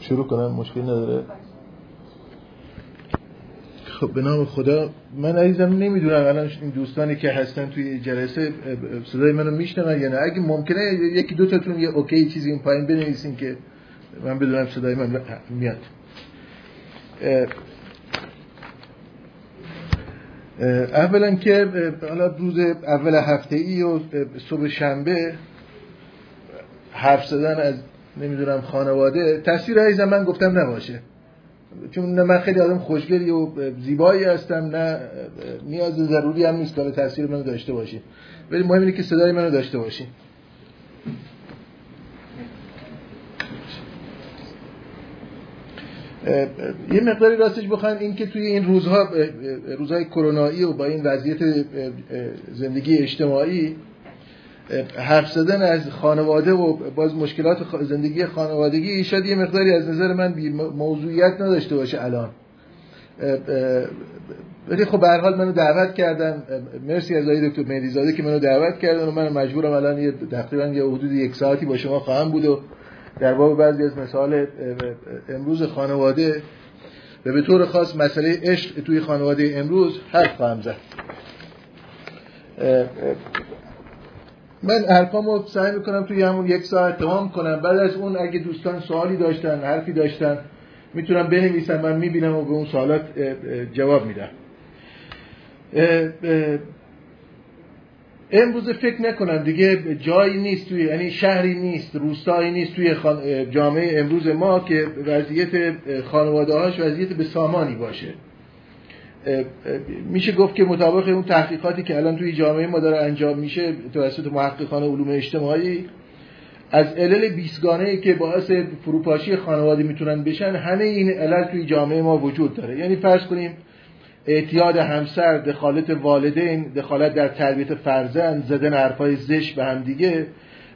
شروع کنم مشکل نداره. خب به نام خدا من عزیزم نمی‌دونم الان این دوستانی که هستن توی جلسه صدای منو میشنون یا نه؟ اگه ممکنه یکی دو تاتون یه اوکی چیزی این پایین بنویسین که من بدونم صدای من میاد. اولا که حالا روز اول هفته ای و صبح شنبه حرف زدن از نمی‌دونم خانواده. تصویر عزیزم من گفتم نباشه. چون نه من خیلی آدم خوشگلی و زیبایی هستم نه نیاز ضروری هم نیست که تصویر منو داشته باشی. ولی مهم اینه که صدای منو داشته باشی. یه مقداری راستش بخواین این که توی این روزها روزهای کرونایی و با این وضعیت زندگی اجتماعی حرف زدن از خانواده و باز مشکلات زندگی خانوادگی شاید یه مقداری از نظر من موضوعیت نداشته باشه الان. ولی خب به حال منو دعوت کردن. مرسی از آقای دکتر مهدیزاده که منو دعوت کردن و من مجبورم الان یه تقریبا یه حدود یک ساعتی با شما خواهم بود و در باب بعضی از مثال امروز خانواده و به طور خاص مسئله عشق توی خانواده امروز حرف خواهم زد. من حرفامو سعی می‌کنم توی همون یک ساعت تمام کنم. بعد از اون اگه دوستان سوالی داشتن حرفی داشتن می‌تونم بنویسم من می‌بینم و به اون سوالات جواب میدم. امروز فکر نکنم دیگه جایی نیست توی یعنی شهری نیست روستایی نیست توی جامعه امروز ما که وضعیت خانواده هاش وضعیت به سامانی باشه. میشه گفت که مطابق اون تحقیقاتی که الان توی جامعه ما داره انجام میشه توسط محققان علوم اجتماعی از علل بیسگانه که باعث فروپاشی خانواده می‌تونن بشن همه این علل توی جامعه ما وجود داره. یعنی فرض کنیم اعتیاد همسر دخالت والدین دخالت در تربیت فرزند زدن حرفای زش به هم دیگه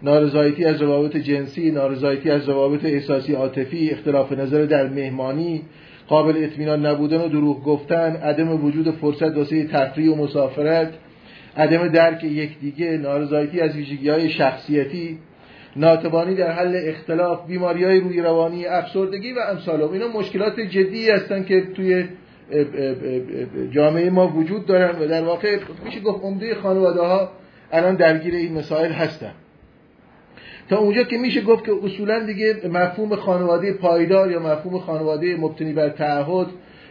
نارضایتی از روابط جنسی نارضایتی از روابط احساسی عاطفی اختلاف نظر در مهمانی قابل اطمینان نبودن و دروغ گفتن عدم وجود فرصت واسه تفریح و مسافرت عدم درک یکدیگه نارضایتی از ویژگی های شخصیتی ناتوانی در حل اختلاف بیماری های روی روانی افسردگی و امثال. اینا مشکلات جدی هستن که توی جامعه ما وجود دارن و در واقع میشه گفت عمده خانواده ها الان درگیر این مسائل هستن. تا اونجا که میشه گفت که اصولا دیگه مفهوم خانواده پایدار یا مفهوم خانواده مبتنی بر تعهد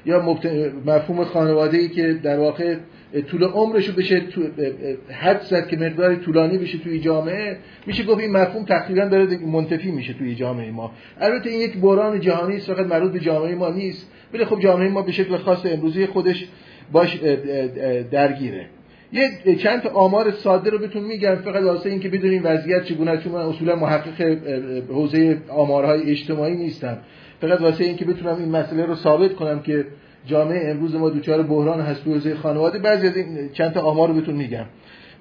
یا مفهوم خانواده ای که در واقع طول عمرشو بشه حد زد که مقدار طولانی بشه توی جامعه میشه گفت این مفهوم تقریبا داره منتفی میشه توی جامعه ما. البته این یک بحران جهانی است فقط مربوط به جامعه ما نیست ولی خب جامعه ما به شکل خاص امروزی خودش باش درگیره. یه چند تا آمار ساده رو بهتون میگم فقط واسه اینکه بدونین وضعیت چگونه چون من اصولا محقق حوزه آمارهای اجتماعی نیستم. فقط واسه اینکه بتونم این مسئله رو ثابت کنم که جامعه امروز ما دوچار بحران هست تو حوزه خانواده. بعضی از این چند تا آمار رو بهتون میگم.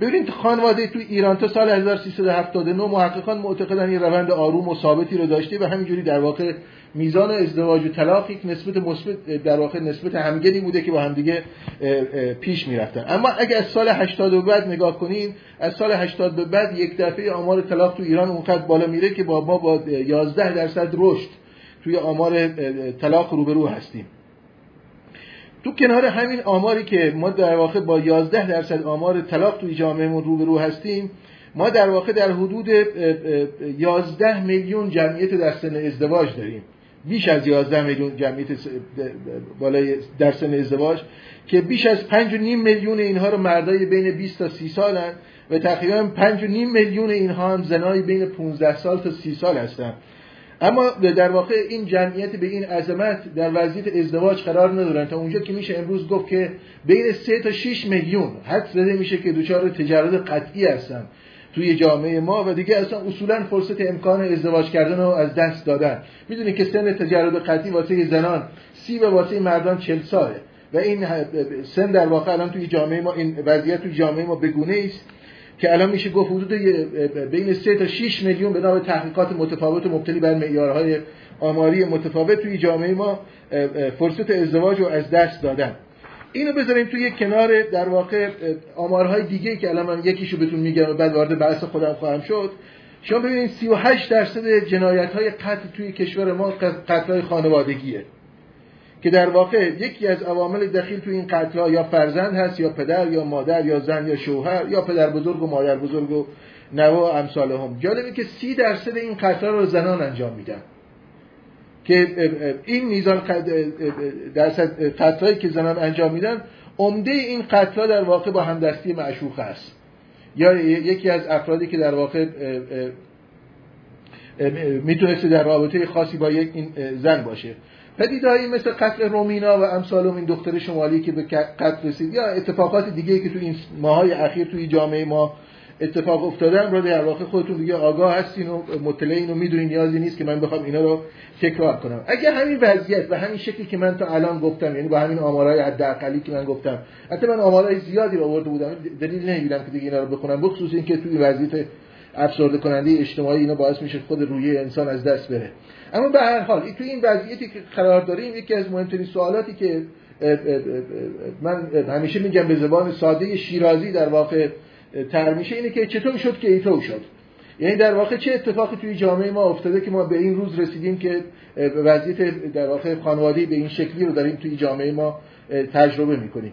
ببینید خانواده تو ایران تا سال 1379 محققان معتقدن این روند آروم و ثابتی رو داشته و همینجوری در واقع میزان ازدواج و طلاق یک نسبت مثبت در واقع نسبت همگنی بوده که با همدیگه پیش می‌رفتن. اما اگه از سال 80 به بعد نگاه کنیم از سال 80 به بعد یک دفعه آمار طلاق تو ایران اونقدر بالا میره که با ما با 11 درصد رشد توی آمار طلاق روبرو هستیم. تو کنار همین آماری که ما در واقع با 11 درصد آمار طلاق توی جامعهمون روبرو هستیم ما در واقع در حدود 11 میلیون جمعیت در سن ازدواج داریم. بیش از 11 میلیون جمعیت بالای در سن ازدواج که بیش از 5.5 میلیون اینها رو مردای بین 20 تا 30 سالن و تقریبا 5.5 میلیون اینها هم زنای بین 15 سال تا 30 سال هستن. اما در واقع این جمعیت به این عظمت در وضعیت ازدواج قرار ندارن. تا اونجا که میشه امروز گفت که بین 3 تا 6 میلیون حد زده میشه که دچار تجارت قطعی هستن توی جامعه ما و دیگه اصلا اصولا فرصت امکان ازدواج کردن رو از دست دادن. می‌دونی که سن تجارت قطعی واسه زنان سی و واسه مردان 40 ساله. و این سن در واقع الان توی جامعه ما این وضعیت توی جامعه ما بگونه است. که الان میشه گفت حدود بین 3 تا 6 میلیون به نام تحقیقات متفاوت مبتنی بر معیارهای آماری متفاوت توی جامعه ما فرصت ازدواج رو از دست دادن. اینو بذاریم توی کنار در واقع آمارهای دیگه که الان من یکیشو بهتون میگم و بعد وارد بحث خودم خواهم شد. شما ببینید 38 درصد جنایت های قتل توی کشور ما قتل های خانوادگیه. که در واقع یکی از عوامل دخیل توی این قتل یا فرزند هست یا پدر یا مادر یا زن یا شوهر یا پدر بزرگ و مادر بزرگ و نوا و امثال هم. جالبه که سی درصد این قتل رو زنان انجام میدن. که این میزان درصد قتلایی که زنان انجام میدن عمده این قتل در واقع با همدستی معشوق است. یا یکی از افرادی که در واقع می‌تونسته در رابطه خاصی با یک این زن باشه. پدیدهایی مثل قتل رومینا و امثال این دختر شمالی که به قتل رسید یا اتفاقات دیگه که تو این ماهای اخیر توی جامعه ما اتفاق افتادن رو در واقع خودتون دیگه آگاه هستین و مطلعین و می‌دونین نیازی نیست که من بخوام اینا رو تکرار کنم. اگه همین وضعیت و همین شکلی که من تا الان گفتم یعنی با همین آمارهای حداقلی که من گفتم حتی من آمارهای زیادی آورده بودم دلیل نمی‌دیدم که دیگه اینا رو بخونم بخصوص اینکه توی وضعیت افسرده کننده اجتماعی اینا باعث میشه خود روی انسان از دست بره. اما به هر حال توی این وضعیتی که قرار داریم یکی از مهمترین سوالاتی که من همیشه میگم به زبان ساده شیرازی در واقع تر میشه اینه که چطور شد که ایتو شد؟ یعنی در واقع چه اتفاقی توی جامعه ما افتاده که ما به این روز رسیدیم که وضعیت در واقع خانوادگی به این شکلی رو داریم توی جامعه ما تجربه می‌کنیم.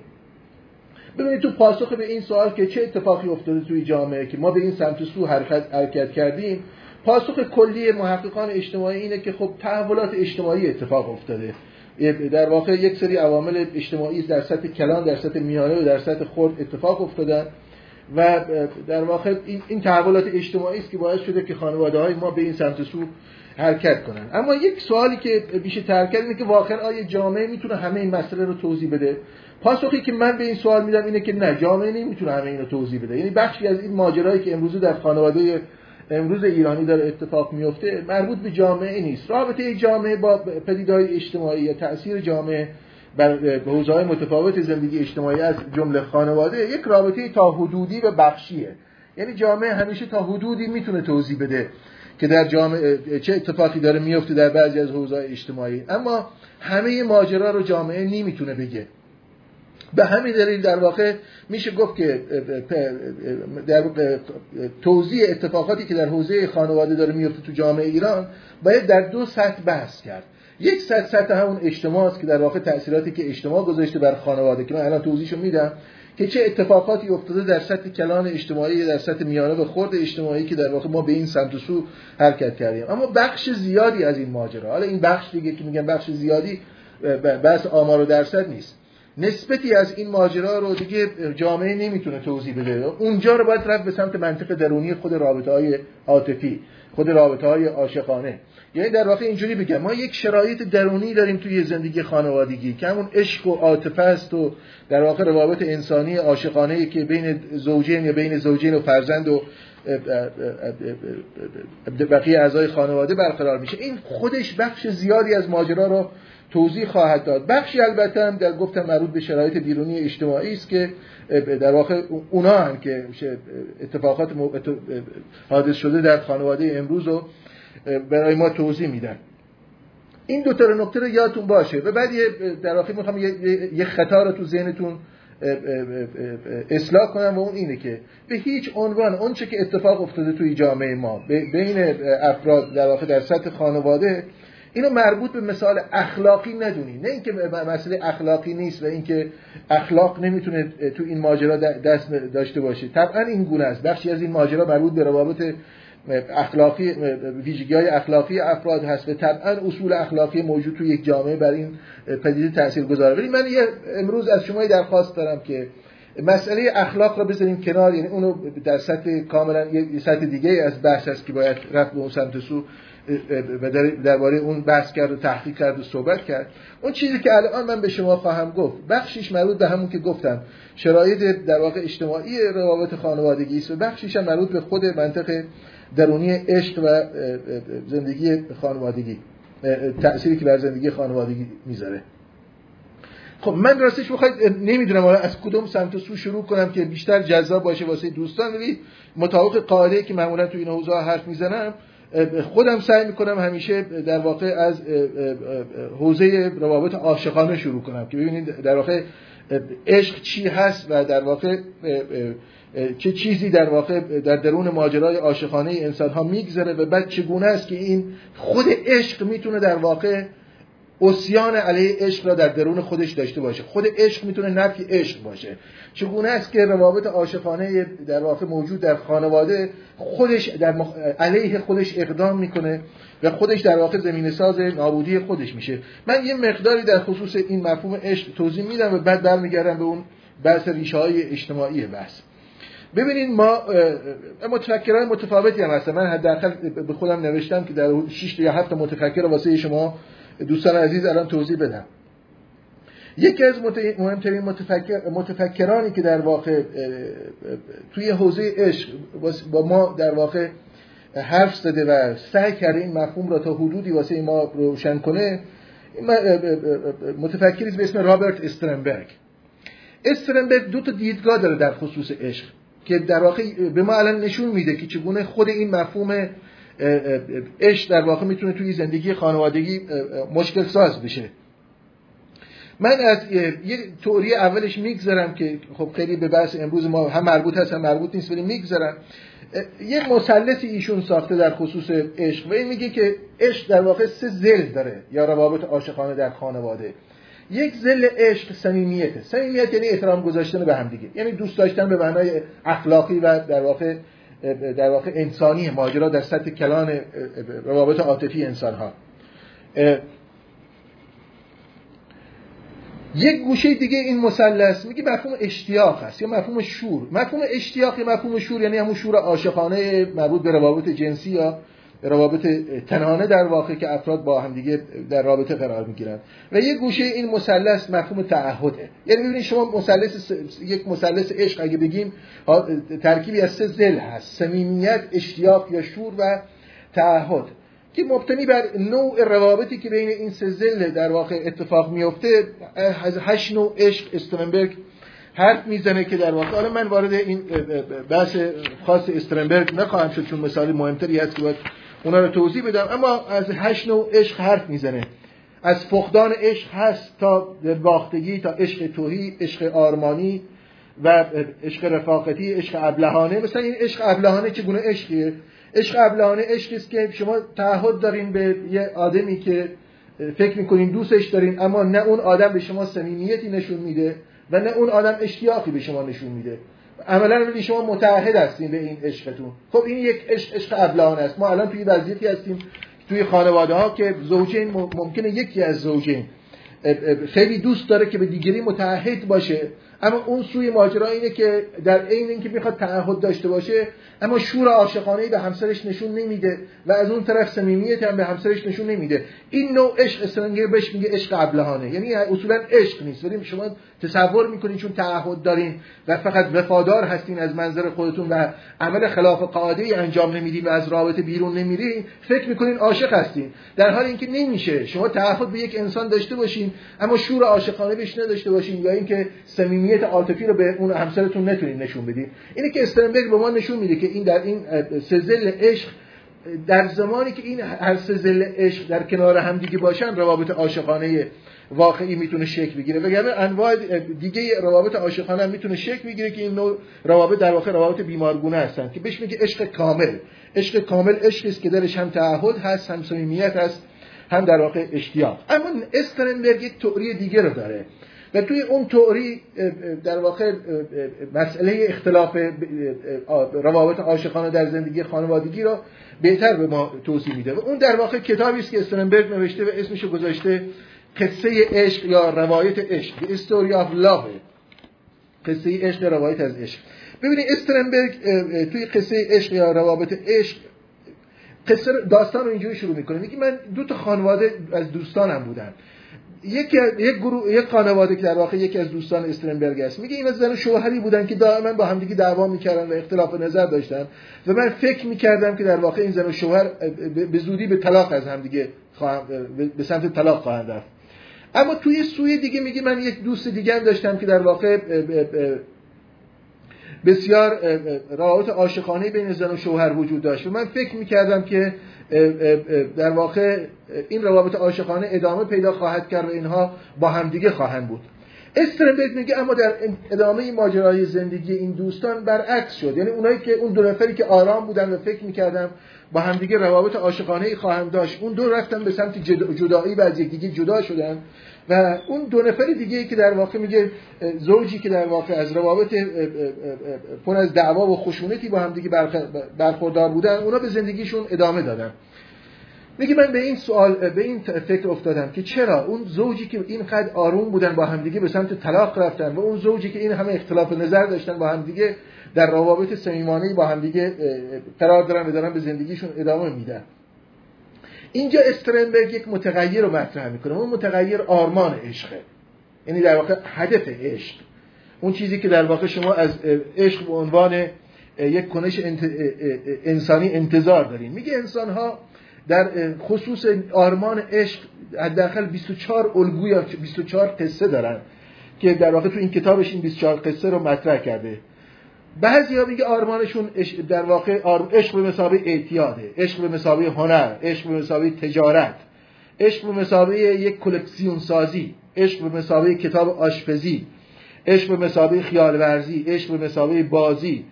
ببینید تو پاسخ به این سوال که چه اتفاقی افتاده توی جامعه که ما به این سمت سو حرکت, حرکت کردیم پاسخ کلی محققان اجتماعی اینه که خب تحولات اجتماعی اتفاق افتاده. در واقع یک سری عوامل اجتماعی در سطح کلان در سطح میانه و در سطح خرد اتفاق افتادن و در واقع این تحولات اجتماعی است که باعث شده که خانواده های ما به این سمت سو حرکت کنن. اما یک سوالی که بیشه ترکت اینه که واقعا آیا جامعه می‌تونه همه این مسئله رو توضیح بده؟ پاسخی که من به این سوال میدم اینه که نه جامعه نمی‌تونه همه این رو توضیح بده. یعنی بخشی از این ماجرایی که امروز در خانواده امروز ایرانی داره اتفاق میفته مربوط به جامعه نیست. رابطه جامعه با پدیدهای اجتماعی یا تاثیر جامعه بر حوزه‌های متفاوت زندگی اجتماعی از جمله خانواده یک رابطه تا حدودی و بخشیه. یعنی جامعه همیشه تا حدودی می‌تونه توضیح بده که در جامعه چه اتفاقی داره میفته در بعضی از حوزه‌های اجتماعی. اما همه ماجرا رو جامعه نمی‌تونه بگه. به همین دلیل در واقع میشه گفت که در توضیح اتفاقاتی که در حوزه خانواده داره میفته تو جامعه ایران باید در دو سطح بحث کرد. یک سطح سطح همون اجتماع است که در واقع تأثیراتی که اجتماع گذاشته بر خانواده که من الان توضیحشو میدم که چه اتفاقاتی افتاده در سطح کلان اجتماعی در سطح میانه و خرد اجتماعی که در واقع ما به این سمت و سو حرکت کردیم. اما بخش زیادی از این ماجرا حالا این بخش دیگه که میگن بخش زیادی بس آمار و درصد نیست. نسبتی از این ماجرا رو دیگه جامعه نمی‌تونه توضیح بده. اونجا رو باید رفت به سمت منطق درونی خود رابطه های عاطفی خود رابطه های عاشقانه. یعنی در واقع اینجوری بگم ما یک شرایط درونی داریم توی زندگی خانوادگی که همون عشق و عاطفه است و در واقع روابط انسانی عاشقانه که بین زوجین یا بین زوجین و فرزند و بقیه اعضای خانواده برقرار میشه. این خودش بخش زیادی از ماجرا رو توضیح خواهد داد. بخشی البته هم در گفتم مربوط به شرایط بیرونی اجتماعی است که در واقع اونا هم که اتفاقات حادث شده در خانواده امروز رو برای ما توضیح میدن. این دو تا نکته رو یادتون باشه. و بعد در واقع می‌خوام یه خطا رو تو ذهنتون اصلاح کنم و اون اینه که به هیچ عنوان اون چه که اتفاق افتاده توی جامعه ما بین افراد در واقع در سطح خانواده اینو مربوط به مثال اخلاقی ندونی. نه اینکه مسئله اخلاقی نیست و اینکه اخلاق نمی‌تونه تو این ماجرا دست داشته باشه. طبعا این گونه است. بخشی از این ماجرا مربوط به روابط اخلاقی ویژگی های اخلاقی افراد هست و طبعا اصول اخلاقی موجود تو یک جامعه بر این پدیده تاثیر گذاره. ولی من یه امروز از شما درخواست دارم که مسئله اخلاق رو بذاریم کنار. یعنی اونو در سطح کاملا یه سطح دیگه از بحث هست که باید رفت به اون سمت سو. و درباره اون بحث کرد و تحقیق کرد و صحبت کرد. اون چیزی که الان من به شما خواهم گفت بخشیش مربوط به همون که گفتم شرایط در واقع اجتماعی روابط خانوادگی است و بخشیش هم مربوط به خود منطق درونی عشق و زندگی خانوادگی تأثیری که بر زندگی خانوادگی می‌ذاره. خب من راستش بخواید نمی‌دونم از کدوم سمت سو شروع کنم که بیشتر جذاب باشه واسه دوستان ولی مطابق قاعده که معمولا تو این حوزه حرف می‌زنم. خودم سعی می‌کنم همیشه در واقع از حوزه روابط عاشقانه شروع کنم که ببینید در واقع عشق چی هست و در واقع چه چیزی در واقع در درون ماجرای عاشقانه انسان ها میگذره و بعد چگونه است که این خود عشق می‌تونه در واقع اسیان علیه عشق را در درون خودش داشته باشه. خود عشق می‌تونه نفی عشق باشه. چگونه است که روابط عاشقانه در واقع موجود در خانواده خودش در علیه خودش اقدام می‌کنه و خودش در واقع زمین ساز نابودی خودش میشه. من یه مقداری در خصوص این مفهوم عشق توضیح میدم و بعد برمیگردم به اون بحث ریشه های اجتماعی بحث. ببینید ما متفکرهای متفاوتی هم هستن. من حداقل به خودم نوشتم که در 6 یا 7 متفکر واسه شما دوستان عزیز الان توضیح بدم. یکی از مهمترین متفکر، متفکرانی که در واقع توی حوزه عشق با ما در واقع حرف زده و سعی کرده این مفهوم را تا حدودی واسه ما روشن کنه متفکری به اسم رابرت استرنبرگ. استرنبرگ دو تا دیدگاه داره در خصوص عشق که در واقع به ما الان نشون میده که چگونه خود این مفهوم عشق در واقع می‌تونه توی زندگی خانوادگی مشکل ساز بشه. من از یه توری اولش میگذرم که خب خیلی به بحث امروز ما هم مربوط هست هم مربوط نیست ولی میگذرم. یه مثلثی ایشون ساخته در خصوص عشق. و این میگه که عشق در واقع سه زل داره. یا روابط عاشقانه در خانواده. یک زل عشق صمیمیته. صمیمیت یعنی احترام گذاشتن به همدیگه. یعنی دوست داشتن به معنای اخلاقی و در واقع در واقع انسانی ماجرا در سطح کلان روابط عاطفی انسان ها یک گوشه دیگه این مثلث میگه مفهوم اشتیاق هست یا مفهوم شور. مفهوم اشتیاق یا مفهوم شور یعنی همون شور عاشقانه مربوط به روابط جنسی یا روابط تنانه در واقع که افراد با هم دیگه در رابطه قرار می‌گیرن. و یک گوشه این مثلث مفهوم تعهده. یعنی ببینید شما مثلث یک مثلث عشق اگه بگیم ترکیبی از سه زل هست. صمیمیت اشتیاق یا شور و تعهد. که مبتنی بر نوع روابطی که بین این سه زل در واقع اتفاق میفته از هشت نوع عشق استرنبرگ حرف می‌زنه که در واقع حالا من وارد این بحث خاص استرنبرگ نخواهم شد چون مثال مهمتری هست که باید اونا رو توضیح بدم. اما از هشت نوع عشق حرف می‌زنه. از فقدان عشق هست تا باختگی تا عشق توهی عشق آرمانی و عشق رفاقتی عشق ابلهانه. مثلا این عشق ابلهانه چگونه عشقیه؟ عشق ابلهانه عشقی است که شما تعهد دارین به یه آدمی که فکر می‌کنین دوستش دارین اما نه اون آدم به شما صمیمیتی نشون میده و نه اون آدم اشتیاقی به شما نشون میده. عملا ولی شما متعهد هستین به این عشقتون. خب این یک عشق عشق ابلهانه است. ما الان توی وضعیتی هستیم توی خانواده ها که زوجین ممکنه یکی از زوجین خیلی دوست داره که به دیگری متعهد باشه. اما اون سوی ماجرا اینه که در عین اینکه می‌خواد تعهد داشته باشه اما شور عاشقانه به همسرش نشون نمیده و از اون طرف صمیمیت هم به همسرش نشون نمیده. این نوع عشق استرنگر بهش میگه عشق ابلهانه. یعنی اصولا عشق نیست. ولی شما تصور می‌کنین چون تعهد دارین و فقط وفادار هستین از منظر خودتون و عمل خلاف قاعده انجام نمیدین و از رابطه بیرون نمیرین فکر می‌کنین عاشق هستین. در حالی اینکه نمیشه. شما تعهد به یک انسان داشته باشین اما شور عاشقانه بهش نداشته باشین یا اینکه صمیمیت عاطفی رو به اون همسرتون نتونین نشون بدین اینه که استرنبرگ به ما نشون میده که این در این سزل عشق در زمانی که این هر سزل عشق در کنار هم دیگه باشن روابط عاشقانه واقعی می‌تونه شکل بگیره. وگرنه انواع دیگه روابط عاشقانه هم می‌تونه شکل بگیره که این نوع روابط در واقع روابط بیمارگونه هستن. که بهش میگه عشق کامل. عشق کامل عشقی است که درش هم تعهد هست هم صمیمیت هست هم در واقع اشتیاق. اما استرنبرگ یک تئوری دیگه رو داره. و توی اون تئوری در واقع مسئله اختلاف روابط عاشقانه در زندگی خانوادگی را بهتر به ما توضیح میده. و اون در واقع کتابی است که استرنبرگ نوشته و اسمش گذاشته قصه عشق یا روایت عشق The Story of Love. قصه عشق روایت از عشق. ببینید استرنبرگ توی قصه عشق یا روابط عشق قصه داستان رو اینجوری شروع می‌کنه. میگه من دو تا خانواده از دوستانم بودن. یک یک گروه یک خانواده که در واقع یکی از دوستان استرنبرگ است. میگه اینا زن شوهری بودن که دائما با همدیگه دعوا می‌کردن و اختلاف نظر داشتن و من فکر می‌کردم که در واقع این زن و شوهر به زودی به طلاق از همدیگه به سمت طلاق خواهند رفت. اما توی سوی دیگه میگه من یک دوست دیگه داشتم که در واقع بسیار روابط عاشقانه بین زن و شوهر وجود داشت. و من فکر می‌کردم که در واقع این روابط عاشقانه ادامه پیدا خواهد کرد و اینها با همدیگه خواهند بود. استرنبرگ میگه اما در ادامه ماجرای زندگی این دوستان برعکس شد. یعنی اونایی که اون دو نفری که آرام بودن و فکر می‌کردم با همدیگه روابط عاشقانه خواهند داشت اون دو رفتن به سمت جدایی و از یکدیگه جدا شدن. و اون دو نفر دیگه که در واقع میگه زوجی که در واقع از روابط پر از دعوا و خشونتی با همدیگه برخوردار بودن اونا به زندگیشون ادامه دادن. میگه من به این سوال به این فکر افتادم که چرا اون زوجی که اینقدر آروم بودن با همدیگه به سمت طلاق رفتن و اون زوجی که این همه اختلاف نظر داشتن با همدیگه در روابط صمیمانه با همدیگه قرار دارن و دارن به زندگیشون ادامه میدن. اینجا استرنبرگ یک متغیر رو مطرح می‌کنه. اون متغیر آرمان عشقه یعنی در واقع هدف عشق. اون چیزی که در واقع شما از عشق به عنوان یک کنش انسانی انتظار دارین. میگه انسان ها در خصوص آرمان عشق حداقل 24 الگو یا 24 قصه دارن که در واقع تو این کتابش این 24 قصه رو مطرح کرده. بعضی ها میگه آرمانشون در واقع عشق به مسابقه اعتیاده عشق به مسابقه هنر عشق به مسابقه تجارت عشق به مسابقه یک کلکسیون سازی عشق به مسابقه کتاب آشپزی عشق به مسابقه خیال ورزی عشق به مسابقه بازی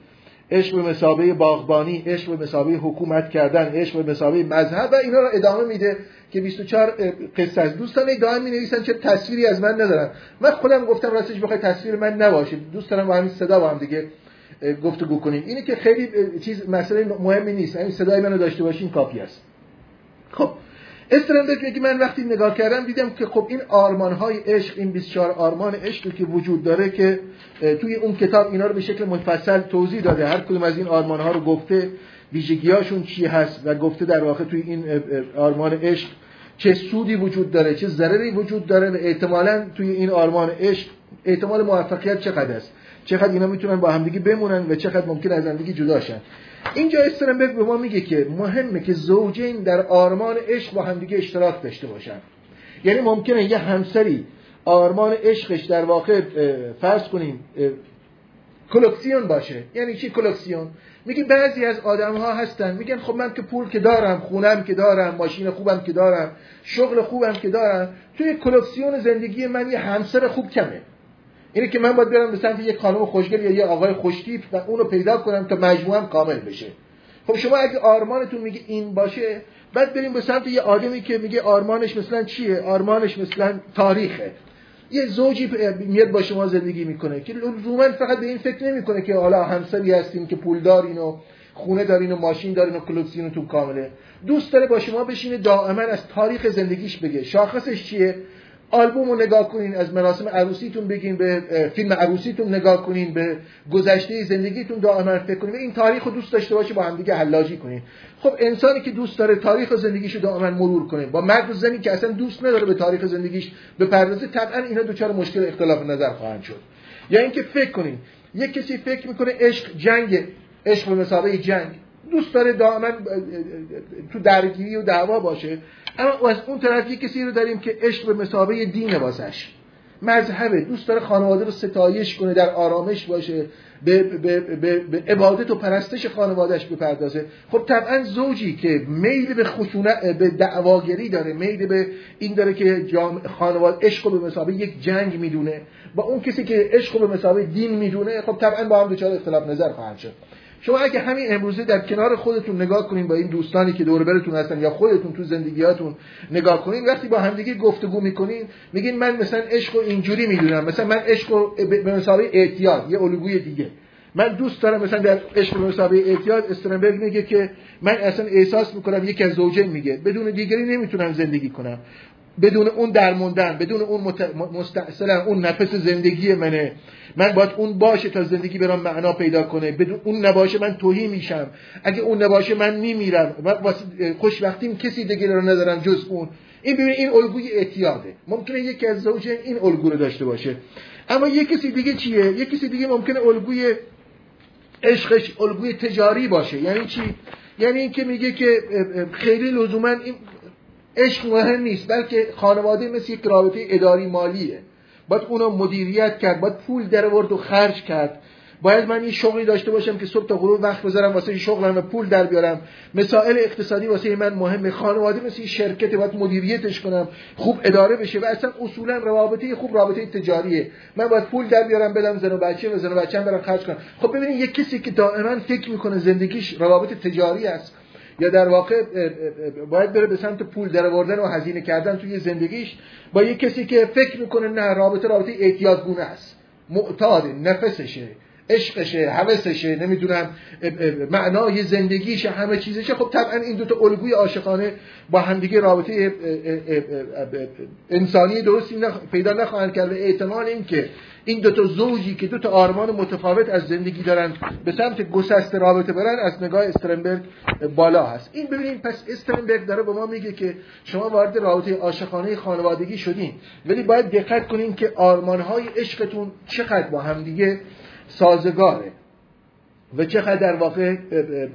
عشق به مسابقه باغبانی عشق به مسابقه حکومت کردن عشق به مسابقه مذهب و اینا رو ادامه میده که 24 قصه از دوستان دائم می نویسن چه تصویری از من ندارن من خودم گفتم راستش بخوای تصویر من نباشه دوست دارم با همین صدا با هم دیگه گفتگو کنیم. اینی که خیلی چیز مسئله مهمی نیست. همین صدای منو داشته باشین کافی است. خب. استرنبرگ میگه من وقتی نگاه کردم دیدم که خب این آرمان های عشق این 24 آرمان عشقی که وجود داره که توی اون کتاب اینا رو به شکل مفصل توضیح داده. هر کدوم از این آرمان ها رو گفته ویژگیاشون چی هست و گفته در واقع توی این آرمان عشق چه سودی وجود داره چه ضرری وجود داره و احتمالا توی این آرمان عشق احتمال موفقیت چقدر است. چقدر اینا می‌تونن با همدیگه بمونن و چقدر ممکن از همدیگه جدا شن. اینجا استرنبرگ به ما میگه که مهمه که زوجین در آرمان عشق با همدیگه اشتراک داشته باشن. یعنی ممکنه یه همسری آرمان عشقش در واقع فرض کنیم کلکسیون باشه. یعنی چی کلکسیون میگه بعضی از آدم ها هستن میگن خب من که پول که دارم خونم که دارم ماشین خوبم که دارم شغل خوبم که دارم توی کلکسیون زندگی من یه همسر خوب کمه. اینه که من باید برم به سمت یک خانم خوشگل یا یه آقای خوشتیپ و اونو پیدا کنم تا مجموعم کامل بشه. خب شما اگه آرمانتون میگه این باشه بعد بریم به سمت یه آدمی که میگه آرمانش مثلا چیه؟ آرمانش مثلا تاریخه. یه زوجی میاد با شما زندگی می‌کنه که لزوما فقط به این فکر نمی‌کنه که حالا همسری هستیم که پول دارین و خونه دارین و ماشین دارین و کلکسیونتون کامله. دوست داره با شما بشینه دائما از تاریخ زندگیش بگه. شاخصش چیه؟ آلبوم رو نگاه کنین از مراسم عروسیتون بگین به فیلم عروسیتون نگاه کنین به گذشته زندگیتون دائما فکر کنین. این تاریخ رو دوست داشته باشه با هم دیگه حلاجی کنین. خب انسانی که دوست داره تاریخ زندگیش رو دائما مرور کنه. با مرد و زنی که اصلا دوست نداره به تاریخ زندگیش بپردازه طبعا اینا دوچار مشکل اختلاف نظر خواهند شد. یا اینکه فکر کنین یک کسی فکر می‌کنه عشق جنگ عشق به مسابقه جنگ. دوست داره دائما تو درگیری و دعوا باشه. اما از اون طرف یک کسی رو داریم که عشق به مسابقه دین واسش مذهبه. دوست داره خانواده رو ستایش کنه در آرامش باشه به, به, به, به عبادت و پرستش خانوادهش بپردازه. خب طبعا زوجی که میل به خشونت به دعواگری داره میل به این داره که خانواده عشق به مسابقه یک جنگ می‌دونه. با اون کسی که عشق به مسابقه دین می‌دونه خب طبعا با هم دچار اختلاف نظر خواهند شد. شما اگه همین امروزه در کنار خودتون نگاه کنین با این دوستانی که دور برتون هستن یا خودتون تو زندگیاتون نگاه کنین وقتی با همدیگه گفتگو می‌کنین میگین من مثلا عشق و اینجوری می‌دونم مثلا من عشق و به مسابقه اعتیاد یه الگوی دیگه. من دوست دارم مثلا در عشق به مسابقه اعتیاد استرنبرگ میگه که من اصلا احساس می‌کنم یکی از زوجین میگه. بدون دیگری نمی‌تونم زندگی کنم. بدون اون درموندن بدون اون مت... اون نفس زندگی منه. من باید اون باشه تا زندگی برام معنا پیدا کنه. بدون اون نباشه من توهی میشم. اگه اون نباشه من میمیرم. خوشبختیم کسی دیگه رو ندارم جز اون. این ببین این الگوی اعتیاده. ممکنه یکی از زوجین این الگو رو داشته باشه. اما یک کسی دیگه چیه؟ یک کسی دیگه ممکنه الگوی عشقش الگوی تجاری باشه. یعنی چی؟ یعنی اینکه میگه که خیلی لزوما این عشق مهم نیست بلکه خانواده مثل یک رابطه اداری مالیه. باید اونو مدیریت کرد باید پول در و خرج کرد. باید من این شغلی داشته باشم که صبح تا غروب وقت بذارم واسه شغلم و پول در بیارم. مسائل اقتصادی واسه من مهمه. خانواده مثل شرکت باید مدیریتش کنم خوب اداره بشه و اصلا اصولا رابطه خوب رابطه تجاریه. من باید پول در بیارم بدم زن و بچه و زن و بچه‌ام برم خرج کنم. خب ببینید یک کسی که دائما فکر می‌کنه زندگیش روابط تجاری است. یا در واقع باید بره به سمت پول در آوردن و هزینه کردن توی زندگیش با یک کسی که فکر می‌کنه نه رابطه رابطه اعتیادگونه است. معتاد نفسشه. عشقشه حوثشه نمی‌دونم معنای زندگیشه همه چیزشه. خب طبعا این دوتا الگوی عاشقانه با همدیگه رابطه انسانی درستی پیدا نخواهند کرد. و این که این دوتا زوجی که دوتا آرمان متفاوت از زندگی دارن به سمت گسست رابطه برن از نگاه استرنبرگ بالا هست. این ببینیم پس استرنبرگ داره به ما میگه که شما وارد رابطه عاشقانه خانوادگی شدین. ولی باید دقت کنین که آرمانهای عشقتون چقدر با همدیگه سازگاره. و چقدر در واقع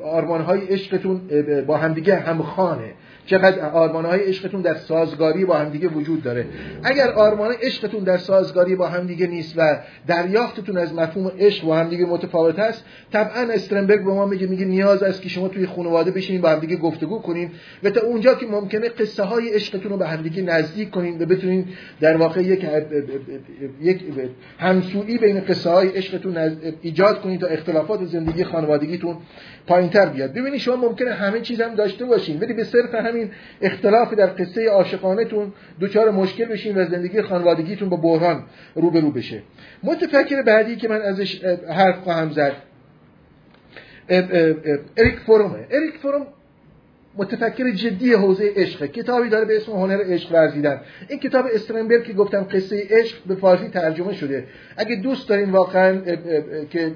آرمانهای عشقتون با همدیگه همخانه چقدر های عشقتون در سازگاری با همدیگه وجود داره. اگر آرمان عشقتون در سازگاری با همدیگه نیست و دریافتتون از مفهوم عشق با همدیگه متفاوت است طبعا استرنبرگ به ما میگه میگه نیاز است که شما توی خانواده بشینید با همدیگه گفتگو کنین و تا اونجا که ممکنه قصه های عشقتون رو به همدیگه نزدیک کنین و بتونین در واقع یک یک همسویی بین قصه های عشقتون ایجاد کنین تا اختلافات زندگی خانوادگیتون پایینتر بیاد. ببینید شما ممکنه همه چیز هم داشته باشین. ولی به صرف همین اختلاف در قصه عاشقانهتون دوچار مشکل بشین و زندگی خانوادگیتون با بحران روبرو بشه. متفکر بعدی که من ازش حرف خواهم زد اریک فرومه. اریک فروم متفکر جدی حوزه عشق کتابی داره به اسم هنر عشق ورزیدن. این کتاب استرنبرگ که گفتم قصه عشق به فارسی ترجمه شده. اگه دوست دارین واقعا که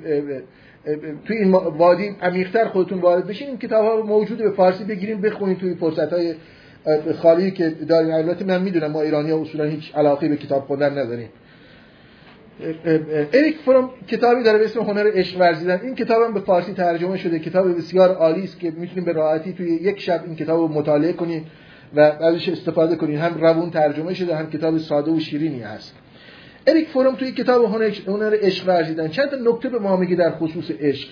توی این وادی عمیق‌تر خودتون وارد بشین. این کتاب ها موجوده. به فارسی بگیرین بخونین توی فرصت های خالی که دارین. البته من می‌دونم ما ایرانی ها اصولا هیچ علاقه به کتاب خوندن نداریم. اریک فروم کتابی داره به اسم هنر عشق ورزیدن. این کتاب هم به فارسی ترجمه شده. کتاب بسیار عالی است که می‌تونید به راحتی توی یک شب این کتاب رو مطالعه کنید و ازش استفاده کنید هم روون ترجمه شده هم کتاب ساده و شیرینی هست. اریک فروم توی کتاب هنر عشق ورزیدن. چند نکته به ما میگه در خصوص عشق.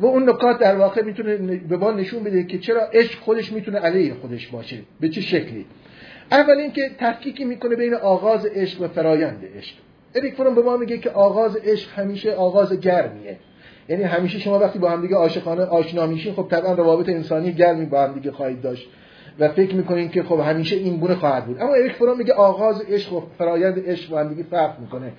و اون نکات در واقع می‌تونه به ما نشون بده که چرا عشق خودش می‌تونه علیه خودش باشه. به چه شکلی؟ اول اینکه تحقیقی می‌کنه بین آغاز عشق و فرایند عشق. اریک فروم به ما میگه که آغاز عشق همیشه آغاز گرمیه. یعنی همیشه شما وقتی با هم دیگه عاشقانه آشنا میشین خب طبعا روابط انسانی گرمی با هم دیگه خواهید داشت. و فکر می‌کنین که خب همیشه این گونه خواهد بود. اما اریک فروم میگه آغاز عشق و فرایند عشق با هم دیگه فرق می‌کنه.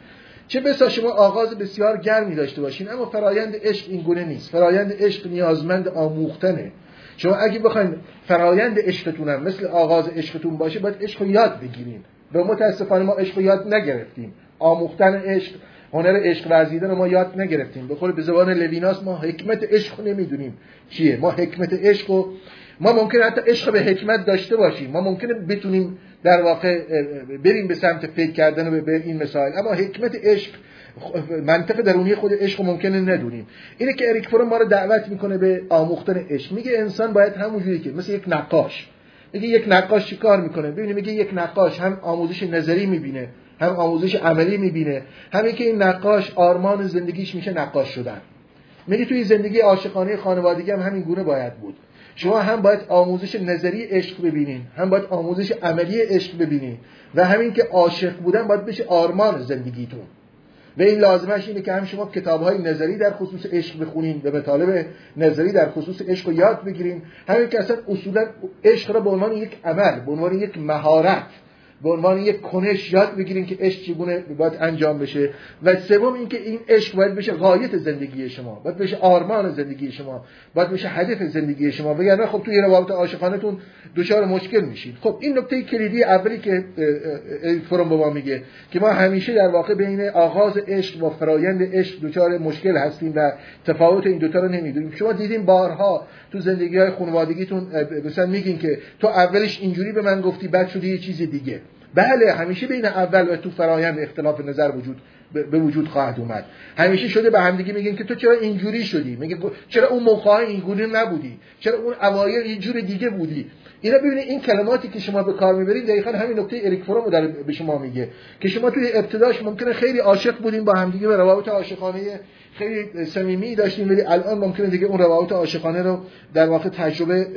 چه بسا شما آغاز بسیار گرمی داشته باشین اما فرایند عشق این گونه نیست. فرایند عشق نیازمند آموختنه. شما اگه بخواید فرایند عشقتونم مثل آغاز عشقتون باشه باید عشق رو یاد بگیرین. و متاسفانه ما عشق رو یاد نگرفتیم. آموختن عشق هنر عشق ورزیدن ما یاد نگرفتیم. به به زبان لویناس ما حکمت عشق نمی‌دونیم. چیه؟ ما حکمت عشق ما ممکنه حتی عشق به حکمت داشته باشیم. ما ممکنه بتونیم در واقع بریم به سمت فکر کردن و به این مسائل. اما حکمت عشق منطق درونی خود عشق ممکنه ندونیم. اینه که اریک فروم ما رو دعوت می‌کنه به آموختن عشق. میگه انسان باید همونجوری که مثل یک نقاش. میگه یک نقاش چیکار می‌کنه؟ ببینید میگه یک نقاش هم آموزش نظری می‌بینه هم آموزش عملی می‌بینه همین که این نقاش آرمان زندگیش میشه نقاش شدن. میگه توی زندگی عاشقانه خانوادگی هم همین گونه باید بود. شما هم باید آموزش نظری عشق ببینین هم باید آموزش عملی عشق ببینین و همین که عاشق بودن باید بشه آرمان زندگیتون. و این لازمش اینه که هم شما کتاب های نظری در خصوص عشق بخونین و مطالب نظری در خصوص عشق رو یاد بگیرین. همین که اصلا اصولا عشق را به عنوان یک عمل به عنوان یک مهارت به عنوان یک کنش یاد بگیرین که عشق چگونه باید انجام بشه. و سوم اینکه این عشق باید بشه غایت زندگی شما باید بشه آرمان زندگی شما باید بشه هدف زندگی شما. وگرنه خب توی روابط عاشقانتون دچار مشکل میشید. خب این نکته کلیدی اولی که فروم به ما میگه که ما همیشه در واقع بین آغاز عشق و فرایند عشق دچار مشکل هستیم و تفاوت این دوتا رو نمی‌دونیم. شما دیدین بارها تو زندگی های خانوادگیتون مثلا میگین که تو اولش اینجوری به من گفتی بعد شده یه چیز دیگه. بله همیشه بین اول و تو فرایند اختلاف نظر وجود به وجود خواهد اومد. همیشه شده به همدیگه میگن که تو چرا اینجوری شدی؟ میگه چرا اون موقع اینجوری نبودی؟ چرا اون اوایل اینجور دیگه بودی؟ اینا ببینید این کلماتی که شما به کار می‌برید دقیقا همین نکته اریک فروم در به شما میگه. که شما توی ابتداش ممکنه خیلی عاشق بودین با همدیگه به روابط عاشقانه خیلی صمیمی داشتیم ولی الان ممکنه دیگه اون روابط عاشقانه رو در واقع تجربه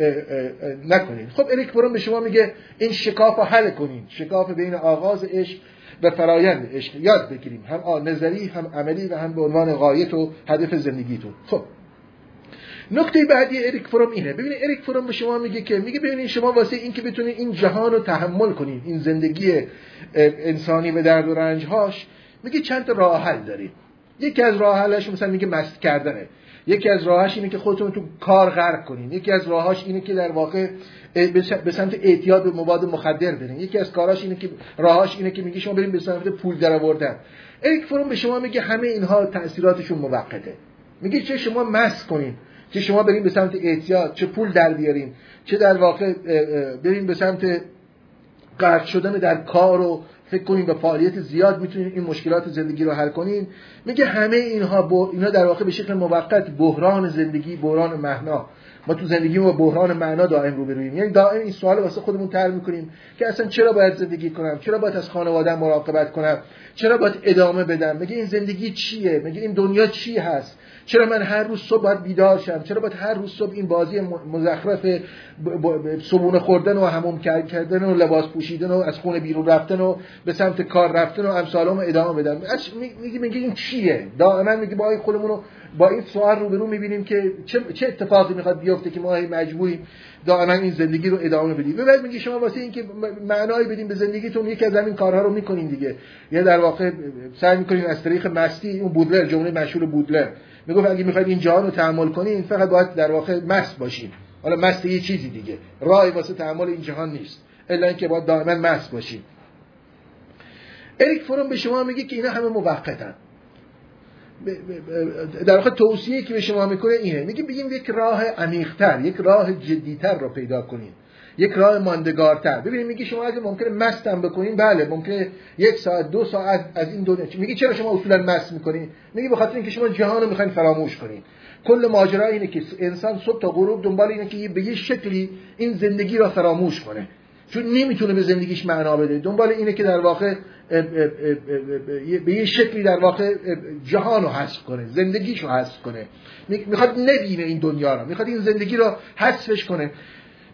نکنید خب اریک فروم به شما میگه این شکاف رو حل کنین. شکاف بین آغاز عشق و فرایند عشق. یاد بگیریم. هم نظری هم عملی و هم به عنوان غایت و هدف زندگیتون. خب. نکته بعدی اریک فروم اینه. ببینید اریک فروم به شما میگه که میگه ببینید شما واسه این که بتونید این جهان رو تحمل کنید این زندگی انسانی و درد و رنجهاش میگه چند تا راه حل دارید. یکی از راه حلش مثلا میگه مست کردنه. یکی از راهاش اینه که خودتون تو کار غرق کنین. یکی از راهاش اینه که در واقع به سمت اعتیاد به مواد مخدر برین. یکی از کاراش اینه که راهاش اینه که میگه شما بریم به سمت پول در آوردن اریک فروم به شما میگه همه اینها تاثیراتشون موقته. میگه چه شما مست کنین چه شما بریم به سمت اعتیاد چه پول در بیارین چه در واقع بریم به سمت غرق شدن در کار و فکر کنین به فعالیت زیاد می‌تونین این مشکلات زندگی رو حل کنین میگه همه اینها با اینا در واقع به شکل موقت بحران زندگی بحران معنا. ما تو زندگی با بحران معنا دائم رو برویم یعنی دائم این سوال واسه خودمون طرح می‌کنیم که اصلا چرا باید زندگی کنم؟ چرا باید از خانواده مراقبت کنم؟ چرا باید ادامه بدم؟ میگه این زندگی چیه؟ میگه این دنیا چی هست؟ چرا من هر روز صبح باید بیدار شم؟ چرا باید هر روز صبح این بازی مزخرف صبونه خوردن و هموم کردن و لباس پوشیدن و از خونه بیرون رفتن و به سمت کار رفتن و امثالم ادامه بدم میگه میگه این چیه؟ دائما میگه با این خودمون رو با این سوال رو برو می‌بینیم که چه, چه اتفاقی می‌خواد بیفته که ما مجبوریم دائما این زندگی رو ادامه بدیم. بعد میگه شما واسه اینکه معنایی بدیم به زندگیتون یکی از همین کارها رو می‌کنین دیگه. یا در واقع سعی می‌کنین از طریق مستی اون بودلر جمله مشهور بودلر. می‌گفت اگه می‌خواید این جهان رو تحمل کنین فقط باید در واقع مست باشین حالا مست یه چیزی دیگه. راهی واسه تحمل این جهان نیست. الا اینکه باید دائما مست باشین اریک فروم به شما میگه که اینا همه موقتن. در واقع توصیه که به شما می‌کنه اینه. میگه بگیم یک راه عمیقتر یک راه جدیتر رو پیدا کنین یک راه ماندگارتر. ببینید میگه شما اگه ممکنه مستم بکنین. بله ممکنه یک ساعت دو ساعت از این دنیا. میگه چرا شما اصولا مست می‌کنین؟ میگه به خاطر اینکه شما جهان رو می‌خواین فراموش کنین. کل ماجرا اینه که انسان صبح تا غروب دنبال اینه که به یه شکلی این زندگی را فراموش کنه. چون نمی‌تونه به زندگیش معنا بده. دنبال اینه که در واقع به یه شکلی در واقع جهان رو حذف کنه زندگیش رو حذف کنه. می‌خواد نبینه این دنیا رو. می‌خواد این زندگی رو حذفش کنه.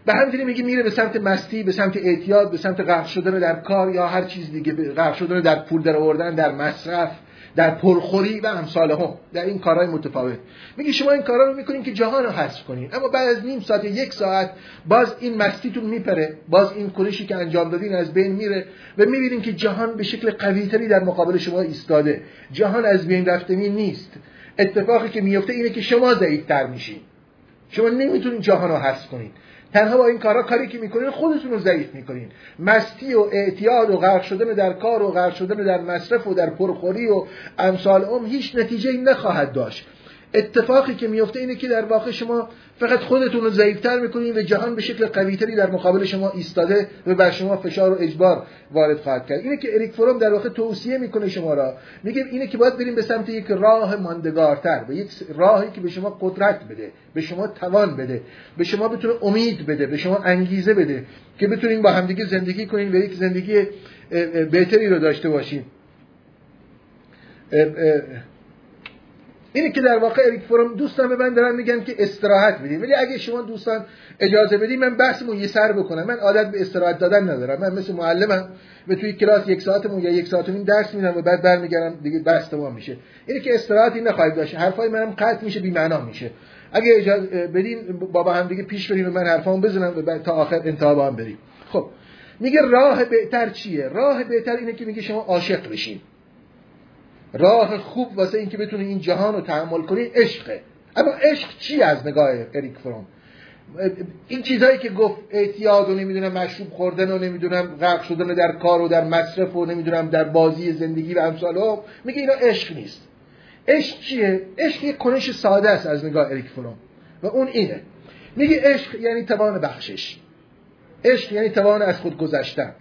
به همینجوری میگه میره به سمت مستی به سمت اعتیاد به سمت غرق شدن در کار یا هر چیز دیگه غرق شدن در پول در آوردن در مصرف در پرخوری و امثال هم در این کارهای متفاوت. میگه شما این کارا رو می‌کنین که جهان رو حذف کنین. اما بعد از نیم ساعت یک ساعت باز این مستیتون میپره. باز این کنشی که انجام دادین از بین میره و می‌بینین که جهان به شکل قویتری در مقابل شما ایستاده. جهان از بین رفتنی نیست. اتفاقی که میفته اینه که شما ضعیفتر میشین. شما نمی‌تونین جهان رو حذف کنین. تنها با این کارا کاری که می‌کنین خودتون رو ضعیف می‌کنین. مستی و اعتیاد و غرق شدن در کار و غرق شدن در مصرف و در پرخوری و امثال ام هیچ نتیجه این نخواهد داشت. اتفاقی که میفته اینه که در واقع شما فقط خودتون رو ضعیفتر می‌کنین و جهان به شکل قویتری در مقابل شما ایستاده و بر شما فشار و اجبار وارد خواهد کرد. اینه که اریک فروم در واقع توصیه می‌کنه شما را. میگه اینه که باید بریم به سمت یک راه ماندگارتر به یک راهی که به شما قدرت بده به شما توان بده به شما بتونه امید بده به شما انگیزه بده که بتونین با همدیگه زندگی کنین و یک زندگی بهتری رو داشته باشین. اینه که در واقع اریک فروم دوستان به من دارن میگن که استراحت بدین ولی اگه شما دوستان اجازه بدین من بحثمون یه سر بکنم. من عادت به استراحت دادن ندارم. من مثل معلمم و توی کلاس یک ساعتمون یا یک ساعت و درس میدم و بعد برمیگردم دیگه بحث تمام میشه. اینه که استراحتی نخواهید داشت. حرفای منم قطع میشه بی معنا میشه. اگه اجازه بدین بابا هم دیگه پیش بریم و من حرفامو بزنم و بعد تا آخر انتها با هم بریم. خب میگه راه بهتر چیه؟ راه بهتر اینه که میگه شما عاشق بشین. راه خوب واسه اینکه بتونی این جهان رو تحمل کنی عشقه. اما عشق چی از نگاه اریک فروم این چیزهایی که گفت اعتیاد و نمی‌دونم مشروب خوردن و نمی‌دونم غرق شدن در کار و در مصرف و نمی‌دونم در بازی زندگی و امثال هم میگه اینا عشق نیست. عشق چیه؟ عشق یک کنش ساده است از نگاه اریک فروم و اون اینه. میگه عشق یعنی توان بخشش. عشق یعنی توان از خود گذشتن.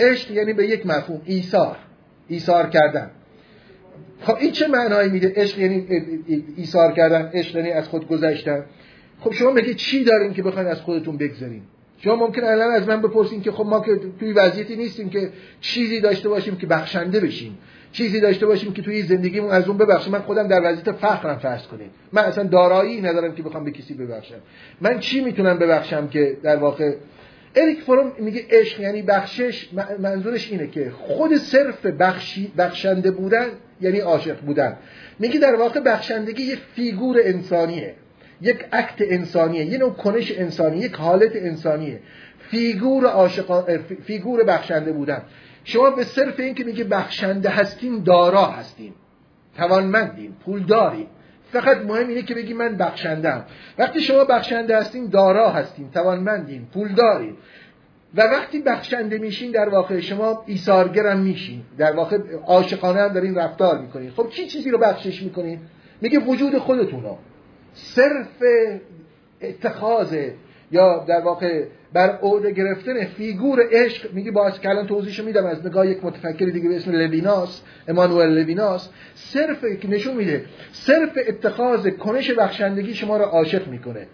عشق یعنی به یک مفهوم ایثار. ایثار کردن. خب این چه معنایی میده؟ عشق یعنی ایثار کردن عشق یعنی از خود گذشتن. خب شما میگه چی دارین که بخواید از خودتون بگذارین شما ممکن الان از من بپرسین که خب ما که توی وضعیتی نیستیم که چیزی داشته باشیم که بخشنده بشیم. چیزی داشته باشیم که توی زندگیمون از اون ببخشیم. من خودم در وضعیت فقرم فرض کنیم من اصلا دارایی ندارم که بخوام به کسی ببخشم. من چی می‌تونم ببخشم که در واقع؟ اریک فروم میگه عشق یعنی بخشش منظورش اینه که خود صرف بخشی بخشنده بودن یعنی عاشق بودن. میگه در واقع بخشندگی یک فیگور انسانیه یک اکت انسانیه یه نوع کنش انسانی یک حالت انسانیه. فیگور عاشق فیگور بخشنده بودن. شما به صرف اینکه میگه بخشنده هستیم دارا هستیم. توانمندیم پول داریم فقط مهم اینه که بگی من بخشندم وقتی شما بخشنده هستین دارا هستیم توانمندیم پول داریم و وقتی بخشنده میشین در واقع شما ایثارگرم میشین. در واقع عاشقانه هم دارین رفتار می‌کنین. خب چی چیزی رو بخشش می‌کنین؟ میگه وجود خودتون صرف اتخاذ یا در واقع بر عهده گرفتن figure عشق میگه باز که الان توضیحشو میدم از نگاه یک متفکر دیگه به اسم لویناس امانوئل لویناس. صرف که نشون میده. صرف اتخاذ کنش بخشندگی شما رو عاشق می‌کنه.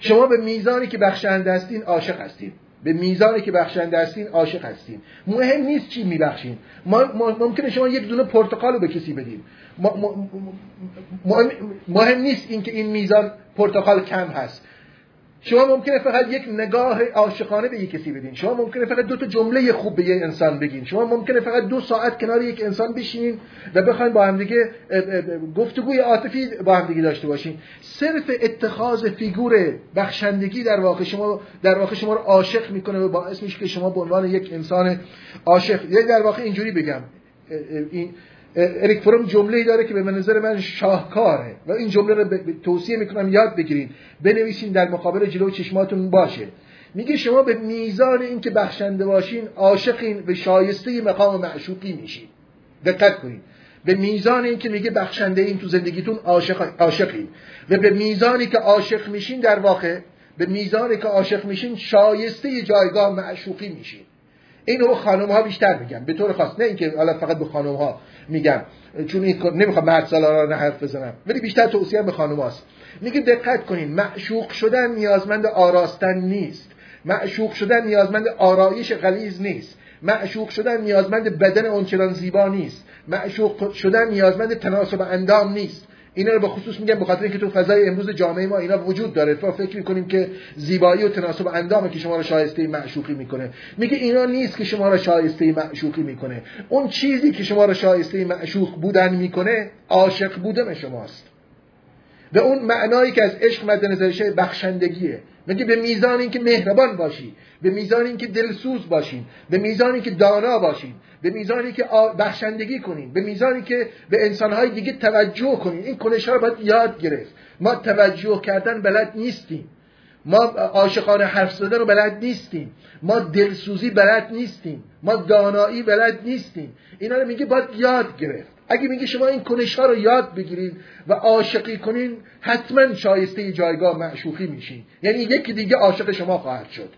شما به میزانی که بخشنده هستین عاشق هستین. به میزانی که بخشنده هستین عاشق هستین. مهم نیست چی میبخشین. ما ممکنه شما یک دونه پرتقال رو به کسی بدین. مهم نیست اینکه این میزان پرتقال کم هست. شما ممکنه فقط یک نگاه عاشقانه به یک کسی بدین. شما ممکنه فقط دو تا جمله خوب به یک انسان بگین. شما ممکنه فقط دو ساعت کنار یک انسان بشینین و بخواین با هم دیگه گفتگوی عاطفی با هم دیگه داشته باشین. صرف اتخاذ فیگور بخشندگی در واقع شما در واقع شما رو عاشق می‌کنه و باعث میشه که شما به عنوان یک انسان عاشق. یک در واقع اینجوری بگم این اریک فروم جمله داره که به نظر من شاهکاره. و این جمله رو توصیه می‌کنم یاد بگیرین. بنویسین در مقابل جلو چشماتون باشه. میگه شما به میزان اینکه بخشنده باشین عاشقین و شایسته مقام معشوقی میشین. دقت کنین. به میزان اینکه میگه بخشنده این تو زندگیتون عاشق عاشقین. و به میزانی که عاشق میشین در واقع به میزانی که عاشق میشین شایسته جایگاه معشوقی میشین. اینو خانم ها بیشتر میگن. به طور خاص. نه اینکه حالا فقط به خانم ها میگم. چون این نمی‌خوام مرد سالارانه حرف بزنم. ولی بیشتر توصیه به خانم هاست. میگه دقت کنین معشوق شدن نیازمند آراستن نیست. معشوق شدن نیازمند آرایش غلیظ نیست. معشوق شدن نیازمند بدن اونچنان زیبا نیست. معشوق شدن نیازمند تناسب اندام نیست. اینا رو به خصوص میگم به خاطر اینکه تو فضای امروز جامعه ما اینا وجود داره. تو فکر می‌کنیم که زیبایی و تناسب اندامه که شما رو شایسته معشوقی می‌کنه. میگه اینا نیست که شما رو شایسته معشوقی می‌کنه. اون چیزی که شما رو شایسته معشوق بودن می‌کنه عاشق بودن شماست. به اون معنایی که از عشق مد نظرشه بخشندگیه. میگه به میزان اینکه مهربان باشی به میزان اینکه دلسوز باشین به میزان اینکه دانا باشین به میزانی که بخشندگی کنین به میزانی که به انسانهای دیگه توجه کنین این کنش ها باید یاد گرفت. ما توجه کردن بلد نیستیم. ما عاشقانه حرف زدن رو بلد نیستیم. ما دلسوزی بلد نیستیم. ما دانایی بلد نیستیم. اینا رو میگه باید یاد گرفت. اگه میگه شما این کنش ها رو یاد بگیرید و عاشقی کنین حتما شایسته جایگاه معشوقی میشین. یعنی یکی دیگه عاشق شما خواهد شد.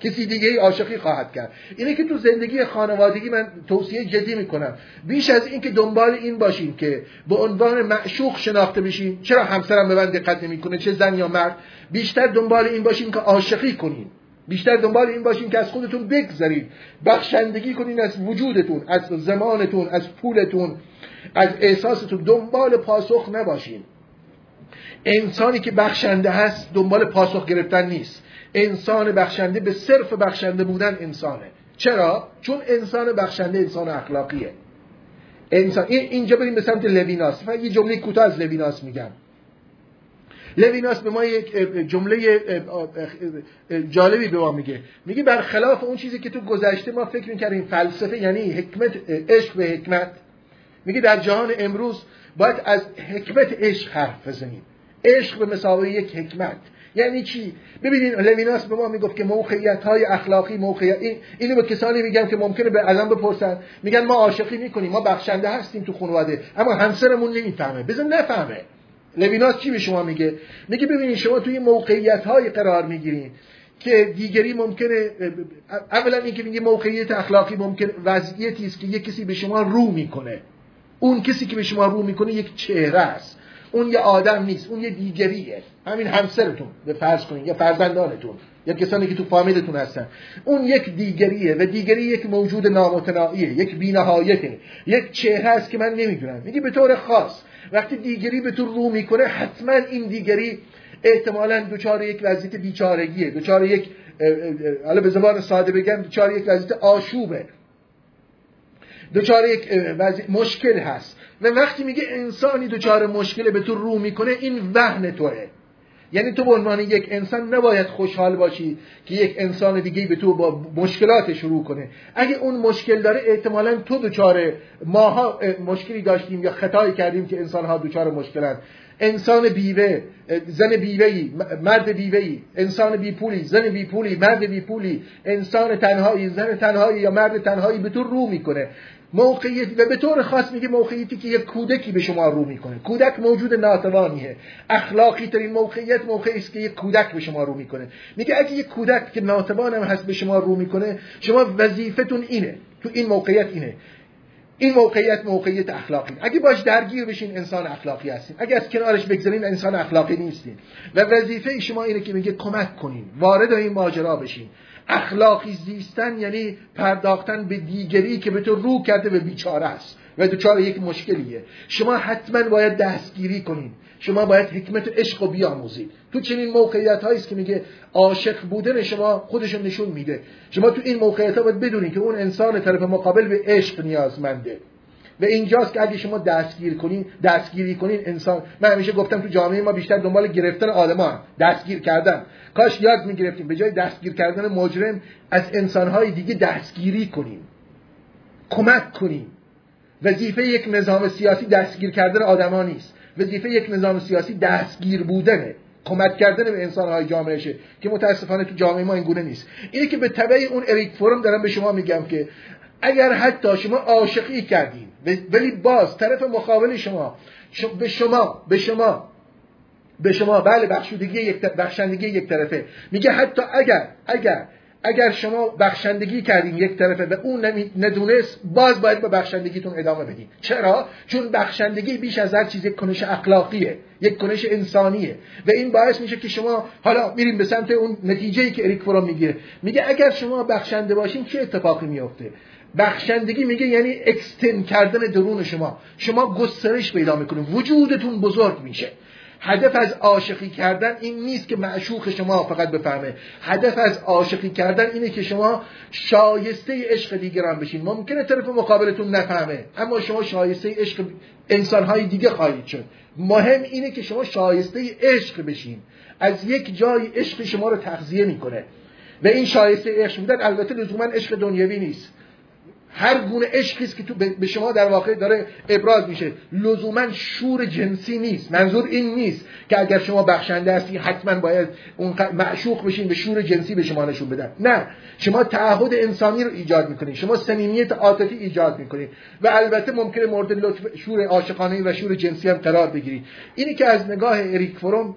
کسی دیگه ای عاشقی خواهد کرد. اینه که تو زندگی خانوادگی من توصیه جدی می‌کنم. بیش از اینکه دنبال این باشین که به عنوان معشوق شناخته بشین چرا همسرم به من دقت نمی‌کنه؟ چه زن یا مرد؟ بیشتر دنبال این باشین که عاشقی کنین. بیشتر دنبال این باشین که از خودتون بگذرید. بخشندگی کنین از وجودتون از زمانتون از پولتون از احساستون. دنبال پاسخ نباشین. انسانی که بخشنده هست دنبال پاسخ گرفتن نیست. انسان بخشنده به صرف بخشنده بودن انسانه. چرا؟ چون انسان بخشنده انسان اخلاقیه. انسان این اینجا بریم به سمت لویناس. یه جمله کوتاه از لویناس میگم. لویناس به ما یک جمله جالبی به ما میگه. میگه برخلاف اون چیزی که تو گذشته ما فکر می‌کردیم فلسفه یعنی حکمت عشق به حکمت میگه در جهان امروز باید از حکمت عشق حرف بزنیم. عشق به مثابه یک حکمت. یعنی چی؟ ببینید لویناس به ما می‌گفت که موقعیت های اخلاقی موقعیت این اینو به کسانی میگم که ممکنه بعداً بپرسن. میگن ما عاشقی می‌کنیم ما بخشنده هستیم تو خانواده اما همسرمون نمی‌فهمه. بذار نفهمه. لویناس چی به شما میگه؟ میگه ببینید شما توی موقعیت های قرار می‌گیرید که دیگری ممکنه اولا اینکه میگه موقعیت اخلاقی ممکن وضعیتی است که یک کسی به شما رو می‌کنه. اون کسی که به شما رو می‌کنه یک چهره است. اون یه آدم نیست اون یه دیگریه. همین همسرتون به فرض کنین یا فرزندانتون یا کسانی که تو فامیلتون هستن. اون یک دیگریه و دیگری یک موجود نامتناعیه یک بینهایته. یک چهره است که من نمی‌دونم. میگه به طور خاص وقتی دیگری به تو رو می‌کنه حتما این دیگری احتمالا دوچار یک وضعیت بیچارگیه. دوچار یک حالا به زبان ساده بگم دوچار یک وضعیت آشوبه. دوچار یک مشکل هست. و وقتی میگه انسانی دوچار مشکل به تو رو می‌کنه این وهن توه. یعنی تو به عنوان یک انسان نباید خوشحال باشی که یک انسان دیگه به تو با مشکلات شروع کنه. اگه اون مشکل داره احتمالا تو دوچار ماها مشکلی داشتیم یا خطایی کردیم که انسان ها دوچار مشکلن انسان بیوه زن بیوهی مرد بیوهی انسان بیپولی زن بیپولی مرد بیپولی انسان تنهایی زن تنهایی یا مرد تنهایی به تو رو می‌کنه. موقعیتی و به طور خاص میگه موقعیتی که یک کودکی به شما رو می‌کنه. کودک موجود ناتوانیه. اخلاقی ترین موقعیت موقعی است که یک کودک به شما رو می‌کنه. میگه اگه یک کودک که ناتوان هم هست به شما رو می‌کنه شما وظیفتون اینه. تو این موقعیت اینه. این موقعیت موقعیت اخلاقی. اگه باش درگیر بشین انسان اخلاقی هستین. اگه از کنارش بگذارین انسان اخلاقی نیستین. و وظیفه شما اینه که میگه کمک کنین. وارد این ماجرا بشین. اخلاقی زیستن یعنی پرداختن به دیگری که به تو رو کرده به بیچاره است و دوچار یک مشکلیه. شما حتما باید دستگیری کنین شما باید حکمت و عشق رو بیاموزید. تو چنین موقعیت است که میگه عاشق بودن شما خودشون نشون میده. شما تو این موقعیت ها باید بدونید که اون انسان طرف مقابل به عشق نیازمنده. و اینجاست که اگه شما دستگیر کنین دستگیری کنین انسان. من همیشه گفتم تو جامعه ما بیشتر دنبال گرفتن آدمان دستگیر کردن. کاش یاد می‌گرفتیم به جای دستگیر کردن مجرم از انسانهای دیگه دستگیری کنیم. کمک کنیم. وظیفه یک نظام سیاسی دستگیر کردن آدما نیست. وظیفه یک نظام سیاسی دستگیر بودنه کمک کردن به انسانهای جامعهشه که متاسفانه تو جامعه ما این گونه نیست. اینه که به تبع اون اریک فورم دارم به شما میگم که اگر حتی شما عاشقی کردین ولی باز طرف مقابل شما به شما به شما به شما بله بخشودگی یک بخشندگی یک طرفه. میگه حتی اگر اگر اگر شما بخشندگی کردین یک طرفه و اون ندونست باز باید به بخشندگیتون ادامه بدین. چرا؟ چون بخشندگی بیش از هر چیز یک کنش اخلاقیه یک کنش انسانیه و این باعث میشه که شما حالا میریم به سمت اون نتیجه که اریک فروم می‌گیره. میگه اگر شما بخشنده باشین چه اتفاقی میفته بخشندگی میگه یعنی اکستن کردن درون شما. شما گسترش پیدا می‌کنید وجودتون بزرگ میشه. هدف از عاشقی کردن این نیست که معشوق شما فقط بفهمه. هدف از عاشقی کردن اینه که شما شایسته عشق دیگران بشین. ممکنه طرف مقابلتون نفهمه اما شما شایسته عشق انسانهای دیگه خواهید شد. مهم اینه که شما شایسته عشق بشین. از یک جای عشق شما رو تغذیه می‌کنه. و این شایسته عشق بودن البته لزوما عشق دنیوی نیست. هر گونه عشقی است که تو به شما در واقع داره ابراز میشه. لزوما شور جنسی نیست. منظور این نیست که اگر شما بخشنده هستی حتما باید اون معشوق بشین به شور جنسی به شما نشون بدن. نه. شما تعهد انسانی رو ایجاد می‌کنید شما صمیمیت عاطفی ایجاد می‌کنید و البته ممکنه مورد لطف شور عاشقانه و شور جنسی هم قرار بگیرید. اینی که از نگاه اریک فروم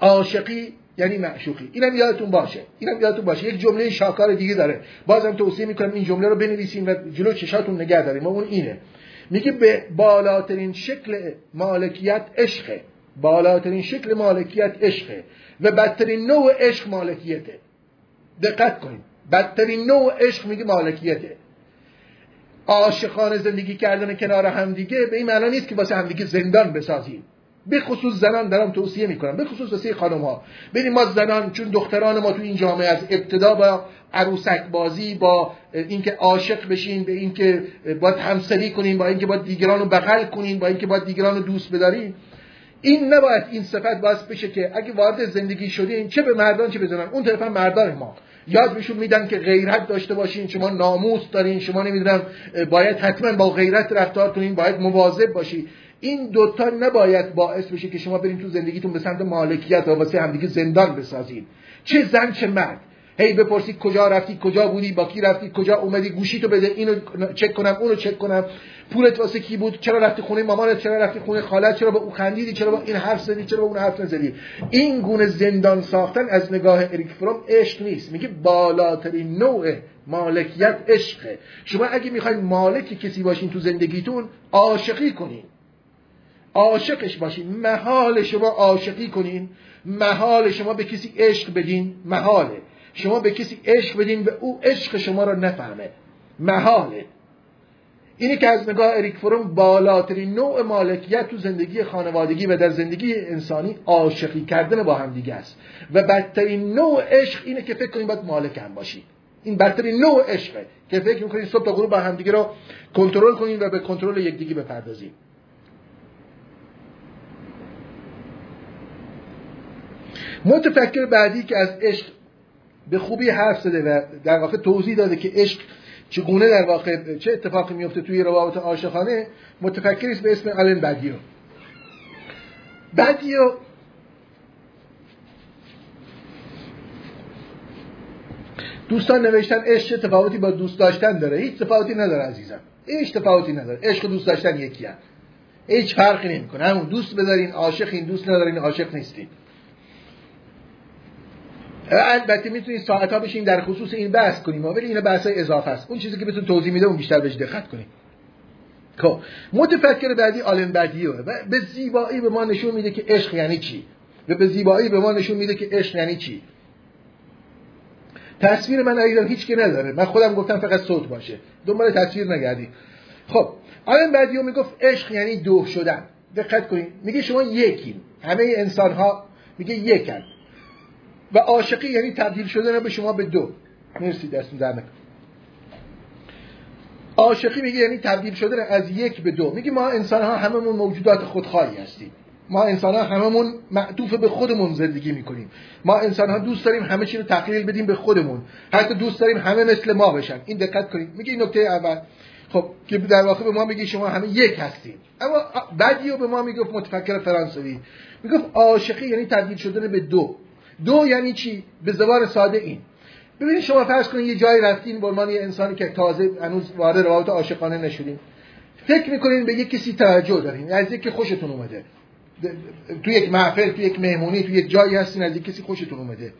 عاشقی یعنی معشوقی. اینم یادتون باشه. اینم یادتون باشه. یک جمله شاکار دیگه داره. بازم توصیه می‌کنم این جمله رو بنویسین و جلو چشاتون نگه داریم اون اینه. میگه به بالاترین شکل مالکیت عشقه بالاترین شکل مالکیت عشقه و بدترین نوع عشق مالکیته. دقت کنید بدترین نوع عشق میگه مالکیته. عاشقانه زندگی کردن کنار همدیگه به این معنی نیست که واسه همدیگه زندان بسازیم. به خصوص زنان دارم توصیه می‌کنم. به خصوص واسه خانم ها ببین ما زنان چون دختران ما تو این جامعه از ابتدا با عروسک بازی با اینکه عاشق بشین به اینکه باید همسری کنیم با اینکه باید دیگران رو بغل کنیم با اینکه باید دیگران رو دوست بداریم این نباید این صفت باعث بشه که اگه وارد زندگی شدین چه به مردان چه به زنان. اون طرف هم مردان ما. یاد بهشون میدن که غیرت داشته باشین شما ناموس دارین شما نمی‌دونم باید حتما با غیرت رفتار کنین باید مواظب باشی این دوتا نباید باعث بشه که شما برین تو زندگیتون به سمت مالکیت و واسه همدیگه زندان بسازید چه زن چه مرد. هی بپرسی کجا رفتی کجا بودی با کی رفتی کجا اومدی گوشی تو بده اینو چک کنم اونو چک کنم. پولت واسه کی بود؟ چرا رفتی خونه مامانت؟ چرا رفتی خونه خالت؟ چرا با او خندیدی؟ چرا با این حرف زدی؟ چرا با اون حرف نزدی؟ این گونه زندان ساختن از نگاه اریک فروم عشق نیست. میگه بالاترین نوع مالکیت عشقه. شما اگه می‌خواید مالک کسی باشین تو زندگیتون عاشقی کنین. عاشقش باشین. محال شما عاشقی کنین. محال شما به کسی عشق بدین. محاله. شما به کسی عشق بدین به او عشق شما را نفهمه. محاله. اینی که از نگاه اریک فروم بالاترین نوع مالکیت تو زندگی خانوادگی و در زندگی انسانی عاشقی کردن با هم دیگه است. و بدترین نوع عشق اینه که فکر کنید باید مالک هم باشید این بدترین نوع عشقه که فکر می‌کنید صبح تا غروب با هم دیگه رو کنترل کنید و به کنترل یکدیگه بپردازید متفکر بعدی که از عشق به خوبی حرف زده و در واقع توضیح داده که عشق چگونه در واقع چه اتفاقی میفته توی روابط عاشقانه متفکری به اسم آلن بدیو. بدیو دوستان نوشتن عشق تفاوتی با دوست داشتن داره؟ هیچ تفاوتی نداره عزیزم. هیچ تفاوتی نداره. عشق دوست داشتن یکی هم. هیچ فرقی نمی‌کنه. همون دوست بذارین عاشق این دوست ندارین عاشق نیستین. البته می‌تونید ساعت ها بشین در خصوص این بحث کنیم ولی این بحث های اضافه است. اون چیزی که بهتون توضیح میده اون بیشتر بهش دقت کنیم خب متفکر بعدی آلن بدیو و به زیبایی به ما نشون میده که عشق یعنی چی؟ و به زیبایی به ما نشون میده که عشق یعنی چی؟ تصویر من ایران هیچ که نداره. من خودم گفتم فقط صوت باشه. دنبال تصویر نگردی خب آلن بدیو می‌گفت عشق یعنی دو شدن. دقت کنید. میگه شما یکیم. همه انسان ها میگه یکن. و عاشقی یعنی تبدیل شدن به شما به دو. مرسی دستون نکن عاشقی میگه یعنی تبدیل شدن از یک به دو. میگه ما انسان ها هممون موجودات خودخواهی هستیم. ما انسان ها هممون معطوف به خودمون زندگی می‌کنیم. ما انسان ها دوست داریم همه چی رو تقلیل بدیم به خودمون. حتی دوست داریم همه مثل ما بشن. این دقت کنید. میگه این نکته اول. خب که در واقع به ما میگه شما همه یک هستیم اما بعدیو به ما می‌گفت متفکر فرانسوی. می‌گفت عاشقی یعنی تبدیل شدن به دو. دو یعنی چی؟ به زبان ساده این. ببینید شما فرض کنید یه جایی رفتین به عنوان یه انسانی که تازه هنوز وارد روابط عاشقانه نشدین. فکر می‌کنین به یک کسی توجه دارین. از یکی خوشتون اومده. تو یک محفل تو یک مهمونی تو یک جایی هستین از یک کسی خوشتون اومده.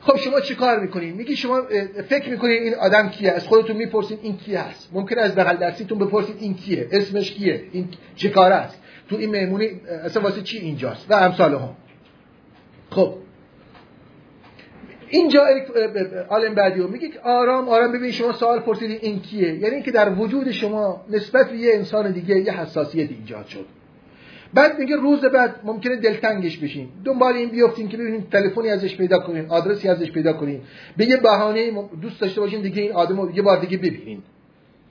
خب شما چی کار می‌کنین؟ میگی شما فکر می‌کنین این آدم کیه؟ از خودتون می‌پرسین این کیه هست. ممکن از بغل دستیتون بپرسید این کیه؟ اسمش کیه؟ این چه کاره است؟ تو این مهمونی اصلا واسه چی اینجاست؟ و امثال هم. خب. اینجا آلم بعدیو میگه که آرام آرام ببین شما سوال پرسیدی این کیه؟ یعنی اینکه در وجود شما نسبت به یه انسان دیگه یه حساسیت ایجاد شد. بعد میگه روز بعد ممکنه دلتنگش بشین. دنبال این بیافتین که ببینید تلفنی ازش پیدا کنین آدرسی ازش پیدا کنین. به یه بهانه دوست داشته باشین دیگه این آدمو یه بار دیگه ببینین.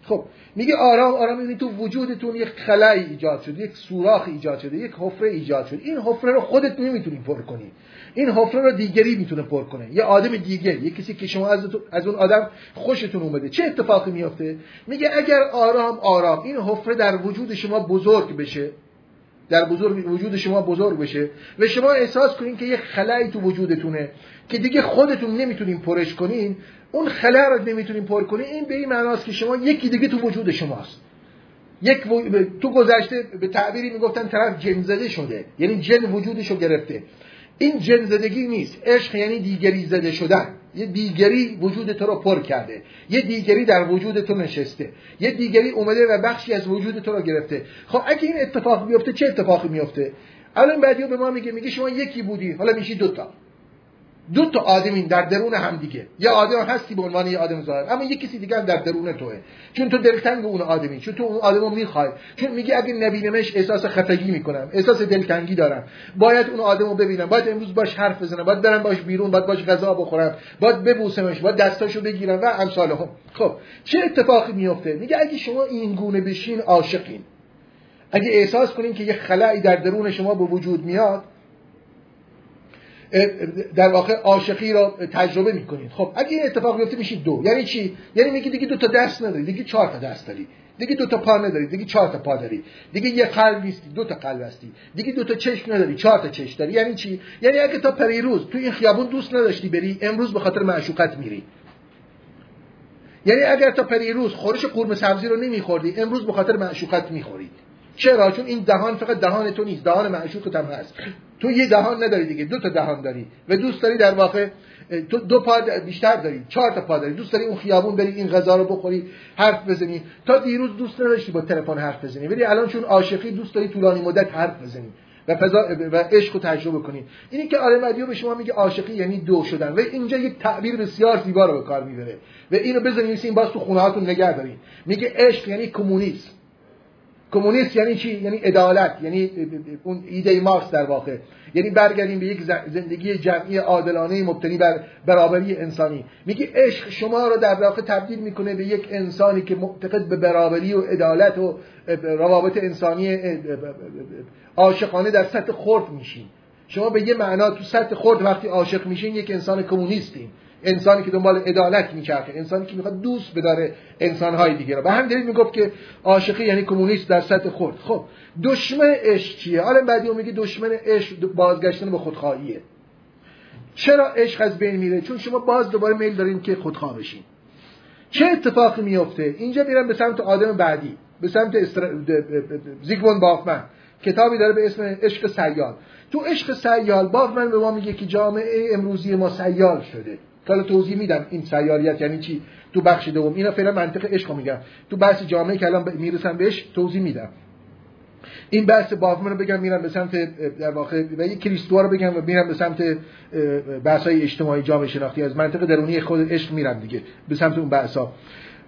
خب میگه آرام آرام می‌بینید تو وجودتون یک خلایی ایجاد شده یک سوراخ ایجاد شده یک حفره ایجاد شده این حفره رو خودت نمی‌تونی پر کنی. این حفره رو دیگری می‌تونه پر کنه. یه آدم دیگه یه کسی که شما از, از اون آدم خوشتون اومده. چه اتفاقی میافته؟ میگه اگر آرام آرام این حفره در وجود شما بزرگ بشه در بزرگ وجود شما بزرگ بشه و شما احساس کنین که یه خلایی تو وجودتونه که دیگه خودتون نمی‌تونین پرش کنین اون خلا رو نمی‌تونین پر کنین این به این معناست که شما یکی دیگه تو وجود شماست. یک تو گذشته به تعبیری می‌گفتن طرف جن زده شده یعنی جن وجودش رو گرفته. این جن زدگی نیست عشق یعنی دیگری زده شدن. یه دیگری وجود تو رو پر کرده. یه دیگری در وجود تو نشسته. یه دیگری اومده و بخشی از وجود تو رو گرفته. خب اگه این اتفاق بیفته چه اتفاقی میفته؟ الان بعدی به ما میگه میگه شما یکی بودی حالا میشی دوتا. دو تا آدمین در درون هم دیگه. یه آدم هستی به عنوان یه آدم ظاهر. اما یه کسی دیگه هم در درون توه. چون تو دلتنگ اون آدمی چون تو اون آدمو می‌خوای. چون میگه اگه نبینمش احساس خفگی می‌کنم. احساس دلتنگی دارم. باید اون آدمو ببینم. باید امروز باش حرف بزنم. باید برم باش بیرون. باید باش غذا بخورم. باید ببوسمش. باید دستاشو بگیرم و امثال هم خب. چه اتفاقی میفته میگه اگه شما این گونه بشین عاشقین. اگه احساس کنین که یه خلایی در درون شما به وجود میاد در واقع عاشقی را تجربه می‌کنید. خب اگه این اتفاق بیفته میشید دو. یعنی چی؟ یعنی میگی دیگه دو تا دست نداری دیگه چهار تا دست داری. دیگه دو تا پا نداری دیگه چهار تا پا داری. دیگه یه قلب نیستی دو تا قلب هستی. دیگه دو تا چشم نداری چهار تا چشم داری. یعنی چی؟ یعنی اگه تا پریروز تو این خیابون دوست نداشتی بری امروز به خاطر معشوقت میری. یعنی اگر تا پریروز خورش قرمه سبزی رو نمیخوردی امروز به خاطر معشوقت می‌خورید چرا؟ چون این دهان فقط دهان تو نیست دهان معشوقت هم هست. تو یه دهان نداری دیگه دو تا دهان داری و دوست داری در واقع تو دو پا بیشتر داری چهار تا پا داری دوست داری اون خیابون بری این غذا رو بخوری حرف بزنی. تا دیروز دوست نداشتی با تلفن حرف بزنی ولی الان چون عاشقی دوست داری طولانی مدت حرف بزنی و فضا و عشق رو تجربه کنی. اینی که آل مدیو به شما میگه عاشقی یعنی دو شدن و اینجا یک تعبیر بسیار زیبا رو به کار می‌بره. و اینو بزنید این باز تو خونه هاتون نگه دارین. میگه عشق یعنی کمونیسم. کمونیست یعنی چی؟ یعنی عدالت یعنی اون ایده مارکس در واقع. یعنی برگردیم به یک زندگی جمعی عادلانه مبتنی بر برابری انسانی. میگه عشق شما رو در واقع تبدیل می‌کنه به یک انسانی که معتقد به برابری و عدالت و روابط انسانی عاشقانه در سطح خرد میشین. شما به یه معنا تو سطح خرد وقتی عاشق میشین یک انسان کمونیستین. انسانی که دنبال عدالت میچرخه انسانی که می‌خواد دوست بداره انسانهای دیگه رو به هم دلیل می‌گفت که عاشقی یعنی کمونیست در سطح خرد خب دشمن عشق چیه؟ حالا بعدی میگه دشمن عشق بازگشتن به خودخواهیه. چرا عشق از بین میره؟ چون شما باز دوباره میل دارین که خودخواه بشین. چه اتفاقی میفته اینجا میرم به سمت آدم بعدی به سمت استر... زیگموند باخمن کتابی داره به اسم عشق سیال. تو عشق سیال باخمن به ما میگه که جامعه امروزی ما سیال شده. حالا توضیح میدم این سیالیت یعنی چی؟ تو بخش دوم. اینا فعلا منطق عشق میگم. تو بحث جامعه که الان می‌رسم بهش توضیح میدم. این بحث بافمن رو بگم میرم به سمت در واقع و یک کریستوا رو بگم و میرم به سمت بحث های اجتماعی جامعه شناختی. از منطق درونی خود عشق میرم دیگه به سمت اون بحث ها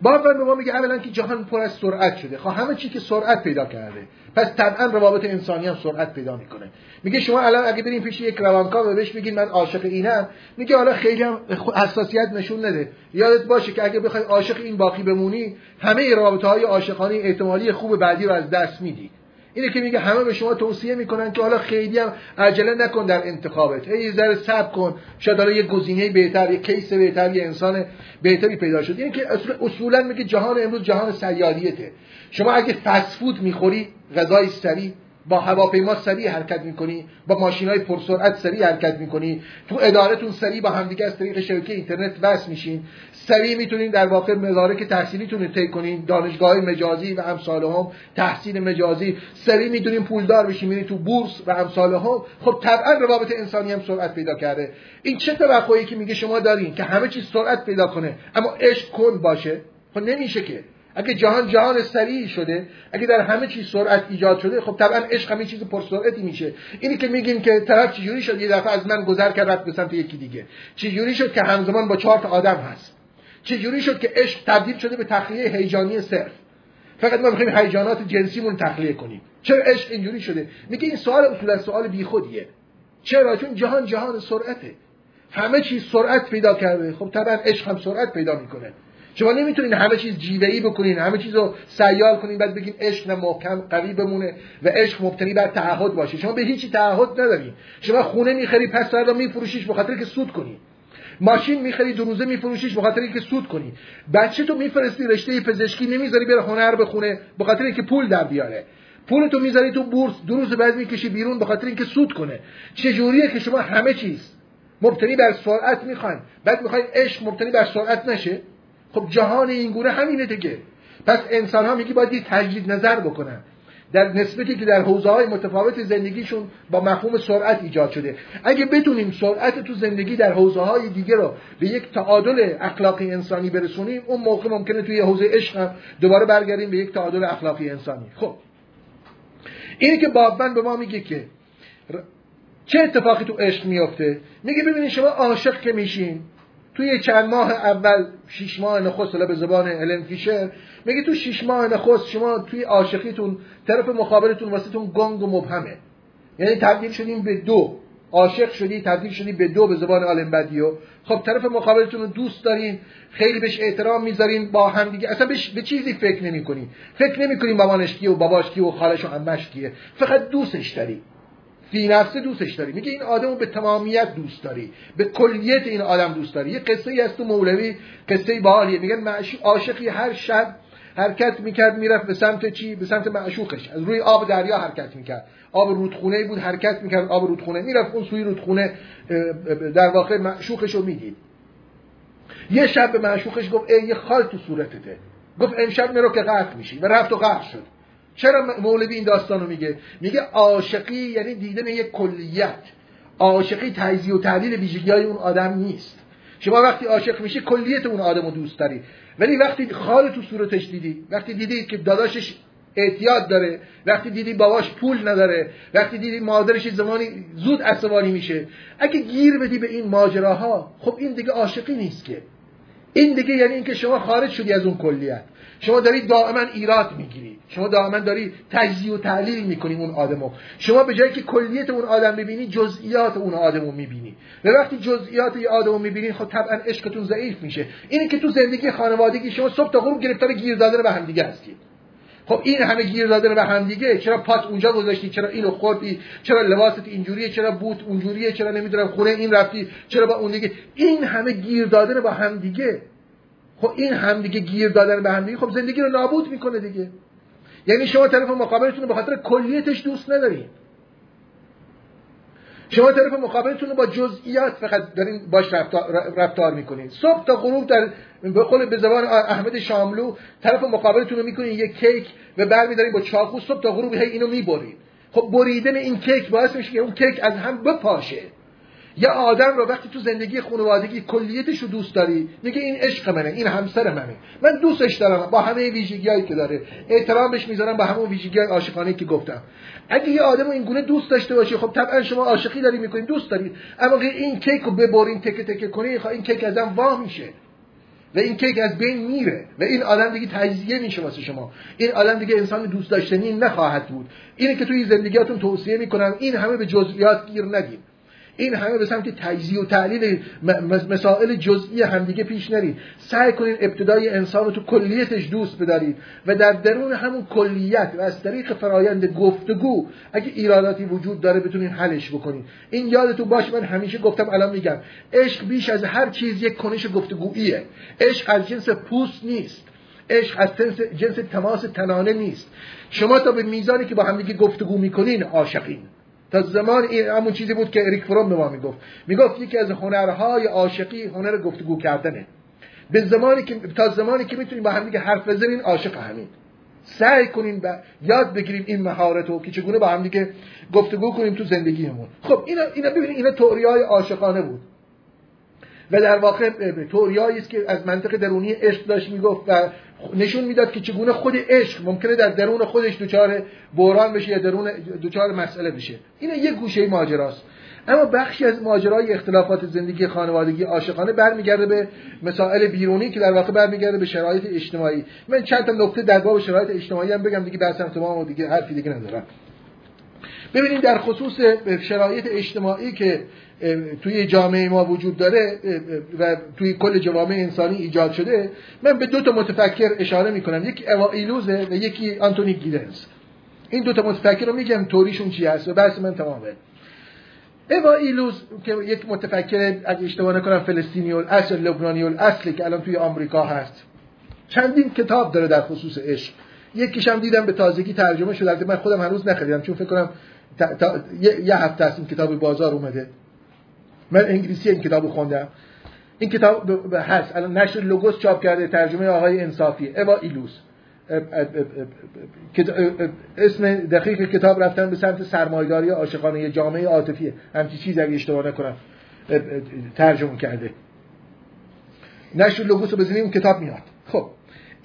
باور به ما میگه اولا که جهان پر از سرعت شده. خب همه چی که سرعت پیدا کرده. پس طبعا روابط انسانی هم سرعت پیدا می‌کنه. میگه شما الان اگه بریم پیش یک روانکاو بهش بگین من عاشق اینم. میگه حالا خیلی هم حساسیت نشون نده. یادت باشه که اگه بخوای عاشق این باقی بمونی همه رابطه های عاشقانه احتمالی خوب بعدی رو از دست میدی. اینه که میگه همه به شما توصیه می‌کنن که حالا خیلی هم عجله نکن در انتخابت. هی ذره صبر کن. شاید حالا یه گزینه بهتر یه کیس بهتر یه انسان بهتری پیدا شد. اینه که اصولا میگه جهان امروز جهان سیالیته شما اگه فسفود می‌خوری غذای سریع با هواپیما سریع حرکت می‌کنی با ماشین های پرسرعت سریع حرکت می‌کنی تو ادارتون سریع با همدیگه از طریق شبکه اینترنت وصل میشین. سریع می‌تونین در واقع مدارک تحصیلیتون طی کنین دانشگاه مجازی و امثال هم تحصیل مجازی. سریع می‌تونین پولدار بشین میرین تو بورس و امثال هم. خب طبعا روابط انسانی هم سرعت پیدا کرده. این چه توقعی که میگه شما دارین که همه چیز سرعت پیدا کنه؟ اما عشق کن باشه. خب نمیشه که. اگه جهان جهان سریع شده اگه در همه چیز سرعت ایجاد شده خب طبعا عشق هم چیز پرسرعتی میشه. اینی که میگیم که طرف چجوری شد؟ یه دفعه از من گذر کرد رفت به سمت یکی دیگه. چجوری شد که همزمان با چهار تا آدم هست؟ چجوری شد که عشق تبدیل شده به تخلیه هیجانی صرف؟ فقط ما می‌خوایم هیجانات جنسیمون تخلیه کنیم. چرا عشق اینجوری شده؟ میگه این سوال اصولا سوال بیخودیه. چرا؟ چون جهان جهان سرعته. همه چیز سرعت پیدا کرده. خب طبعا عشق هم سرعت پیدا می‌کنه. شما نمی‌تونین همه چیز جیوه‌ای بکنین همه چیز رو سیال کنین بعد بگین عشق نه محکم قوی بمونه و عشق مبتنی بر تعهد باشه. شما به هیچی تعهد ندارین. شما خونه می‌خری پس فردا میفروشیش به خاطر که سود کنی ماشین می‌خری دو روزه میفروشیش به خاطر اینکه سود کنی. بچه تو میفرستی رشته پزشکی نمی‌ذاری بره هنر بخونه به خاطر اینکه پول در بیاره. پول تو می‌ذاری تو بورس دو روز بعد می‌کشی بیرون به خاطر اینکه سود کنه. چه جوریه که شما همه چیز؟ مبتنی بر سرعت می‌خواین. بعد می‌خواین عشق مبتنی بر سرعت نشه. خب جهان این گونه همینه دیگه. پس انسان ها میگی باید تجدید نظر بکنن. در نسبتی که در حوزه های متفاوت زندگیشون با مفهوم سرعت ایجاد شده. اگه بدونیم سرعت تو زندگی در حوزه های دیگه رو به یک تعادل اخلاقی انسانی برسونیم اون موقع ممکنه توی حوزه عشق هم دوباره برگردیم به یک تعادل اخلاقی انسانی. خب. اینی که بابن به ما میگه که چه اتفاقی تو عشق میفته میگه ببینید شما عاشق که میشین توی چند ماه اول شش ماه نخست به زبان هلن فیشر میگه تو شش ماه نخست شما توی عاشقیتون طرف مقابلتون واسهتون گنگ و مبهمه. یعنی تبدیل شدیم به دو. عاشق شدی تبدیل شدی به دو به زبان آلم بدیو. خب طرف مقابلتون رو دوست دارین خیلی بهش احترام می‌ذارین با هم دیگه اصلا بهش به چیزی فکر نمی‌کنین. فکر نمی‌کنین بابانش کیه و باباش کیه و خالش و عمش کیه. فقط دوستش داری فی نفسه دوستش داری. میگه این آدمو به تمامیت دوست داری. به کلیت این آدم دوست داری. یه قصه ای از تو مولوی قصه باحالیه. میگن عاشقی هر شب حرکت می‌کرد می‌رفت به سمت چی؟ به سمت معشوقش. از روی آب دریا حرکت می‌کرد. آب رودخونه بود حرکت می‌کرد آب رودخونه. می‌رفت اون سوی رودخونه در واقع معشوقش رو می‌دید. یه شب به معشوقش گفت ای یه خال تو صورتته. گفت امشب میرو که غرق میشی. و رفت و غرق شد. چرا مولوی این داستان رو میگه؟ میگه عاشقی یعنی دیدن یک کلیت. عاشقی تجزیه و تحلیل ویژگی های اون آدم نیست. شما وقتی عاشق میشی کلیت اون آدم رو دوست داری. ولی وقتی خال تو صورتش دیدی وقتی دیدی که داداشش اعتیاد داره وقتی دیدی باباش پول نداره وقتی دیدی مادرش زمانی زود عصبانی میشه اگه گیر بدی به این ماجراها خب این دیگه عاشقی نیست که. این دیگه یعنی اینکه شما خارج شدی از اون کلیت. شما داری دائما ایراد می‌گیری شما دائما داری تجزیه و تحلیل می‌کنی اون آدمو. شما به جایی که کلیت اون آدم ببینی جزئیات اون آدمو می‌بینی. و وقتی جزئیات یه آدمو می‌بینی خب طبعا عشقتون ضعیف میشه. اینه که تو زندگی خانوادگی شما صبح تا غروب گرفتار گیر دادن به هم دیگه هستید. خب این همه گیر دادن به هم دیگه چرا پات اونجا گذاشتی؟ چرا اینو خوردی؟ چرا لباست اینجوریه چرا بوت اونجوریه چرا نمی‌دونم خونه این رفتی؟ چرا با اون دیگه؟ این همه گیر دادن با هم دیگه خب این هم دیگه گیر دادن به هم دیگه خب زندگی رو نابود می‌کنه دیگه. یعنی شما طرف مقابلتون رو به خاطر کلیتش دوست ندارین. شما طرف مقابلتون رو با جزئیات فقط دارین باش رفتار, رفتار می‌کنین. صبح تا غروب در به قول به زبان احمد شاملو طرف مقابلتون رو می‌کنین یک کیک و برمیدارین با چاقو صبح تا غروب هی اینو می‌برید خب بریدن این کیک باعث میشه که اون کیک از هم بپاشه. یه آدم رو وقتی تو زندگی خانوادگی کلیتش رو دوست داری میگه این عشق منه این همسر منه. من دوستش دارم با همه ویژگیایی که داره. احترامش می‌ذارم با همون ویژگی عاشقانه که گفتم. اگه یه آدم این گونه دوست داشته باشی خب طبعا شما عاشقی داری می‌کنین دوست دارید اما این کیک رو ببرین تکه تکه کنین خب این کیک ازم وا میشه. و این کیک از بین میره. و این آدم دیگه تجزیه میشه واسه شما. این آدم دیگه انسان دوست داشتنی نخواهد بود. اینه که توی زندگیاتون توصیه می‌کنم این همه به جزئیات گیر ندید این همه به سمت تجزیه و تعلیل مسائل جزئی همدیگه پیش نرید. سعی کنید ابتدای انسان رو تو کلیتش دوست بدارید و در درون همون کلیت و از طریق فرایند گفتگو اگه ایراداتی وجود داره بتونید حلش بکنید. این یادتون باشه من همیشه گفتم الان میگم عشق بیش از هر چیز یک کنش گفتگوییه. عشق از جنس پوست نیست. عشق از جنس تماس تنانه نیست. شما تا به میزانی که با همدیگه گفتگو می‌کنین عاشقین. تا زمان این همون چیزی بود که اریک فروم به ما می‌گفت. می‌گفت یکی از هنرهای عاشقی هنر گفتگو کردنه. به زمانی که تا زمانی که می‌تونیم با هم دیگه حرف بزنین عاشق همین. سعی کنیم و یاد بگیریم این مهارت رو که چگونه با هم دیگه گفتگو کنیم تو زندگیمون. خب اینا اینا ببینید اینا توریای عاشقانه بود. و در واقع توریایی است که از منطق درونی عشق داشت می‌گفت و نشون می‌داد که چگونه خود عشق ممکنه در درون خودش دچار بحران بشه یا درون دچار مسئله بشه. این یه گوشه ماجراست. اما بخشی از ماجرای اختلافات زندگی خانوادگی عاشقانه برمیگرده به مسائل بیرونی که در واقع برمیگرده به شرایط اجتماعی. من چند تا نکته در باب شرایط اجتماعی هم بگم دیگه بحثم تمام و دیگه حرفی دیگه ندارم. ببینید در خصوص شرایط اجتماعی که توی جامعه ما وجود داره و توی کل جوامع انسانی ایجاد شده من به دو تا متفکر اشاره می‌کنم. یکی اوا ایلوزه و یکی آنتونی گیدنز این دو تا متفکر رو میگم توریشون چی هست و بحث من تمامه. اوا ایلوز که یک متفکر اگه اشتباه نکنم فلسطینی اصل لبنانی اصلی که الان توی آمریکا هست. چندین کتاب داره در خصوص عشق. یکیش هم دیدم به تازگی ترجمه شده من خودم هنوز نخریدم چون فکر کنم یه هفته است این کتاب بازار اومده. من انگلیسی این کتاب خوندم. این کتاب هست. الان نشر لوگوس چاپ کرده ترجمه آقای انصافی اوا ایلوس. اسم دقیق کتاب رفتن به سمت سرمایداری عاشقانه جامعه عاطفی همچی چیز اگه اشتباه نکنم. ترجمه کرده. نشر لوگوس بزنیم کتاب میاد. خب.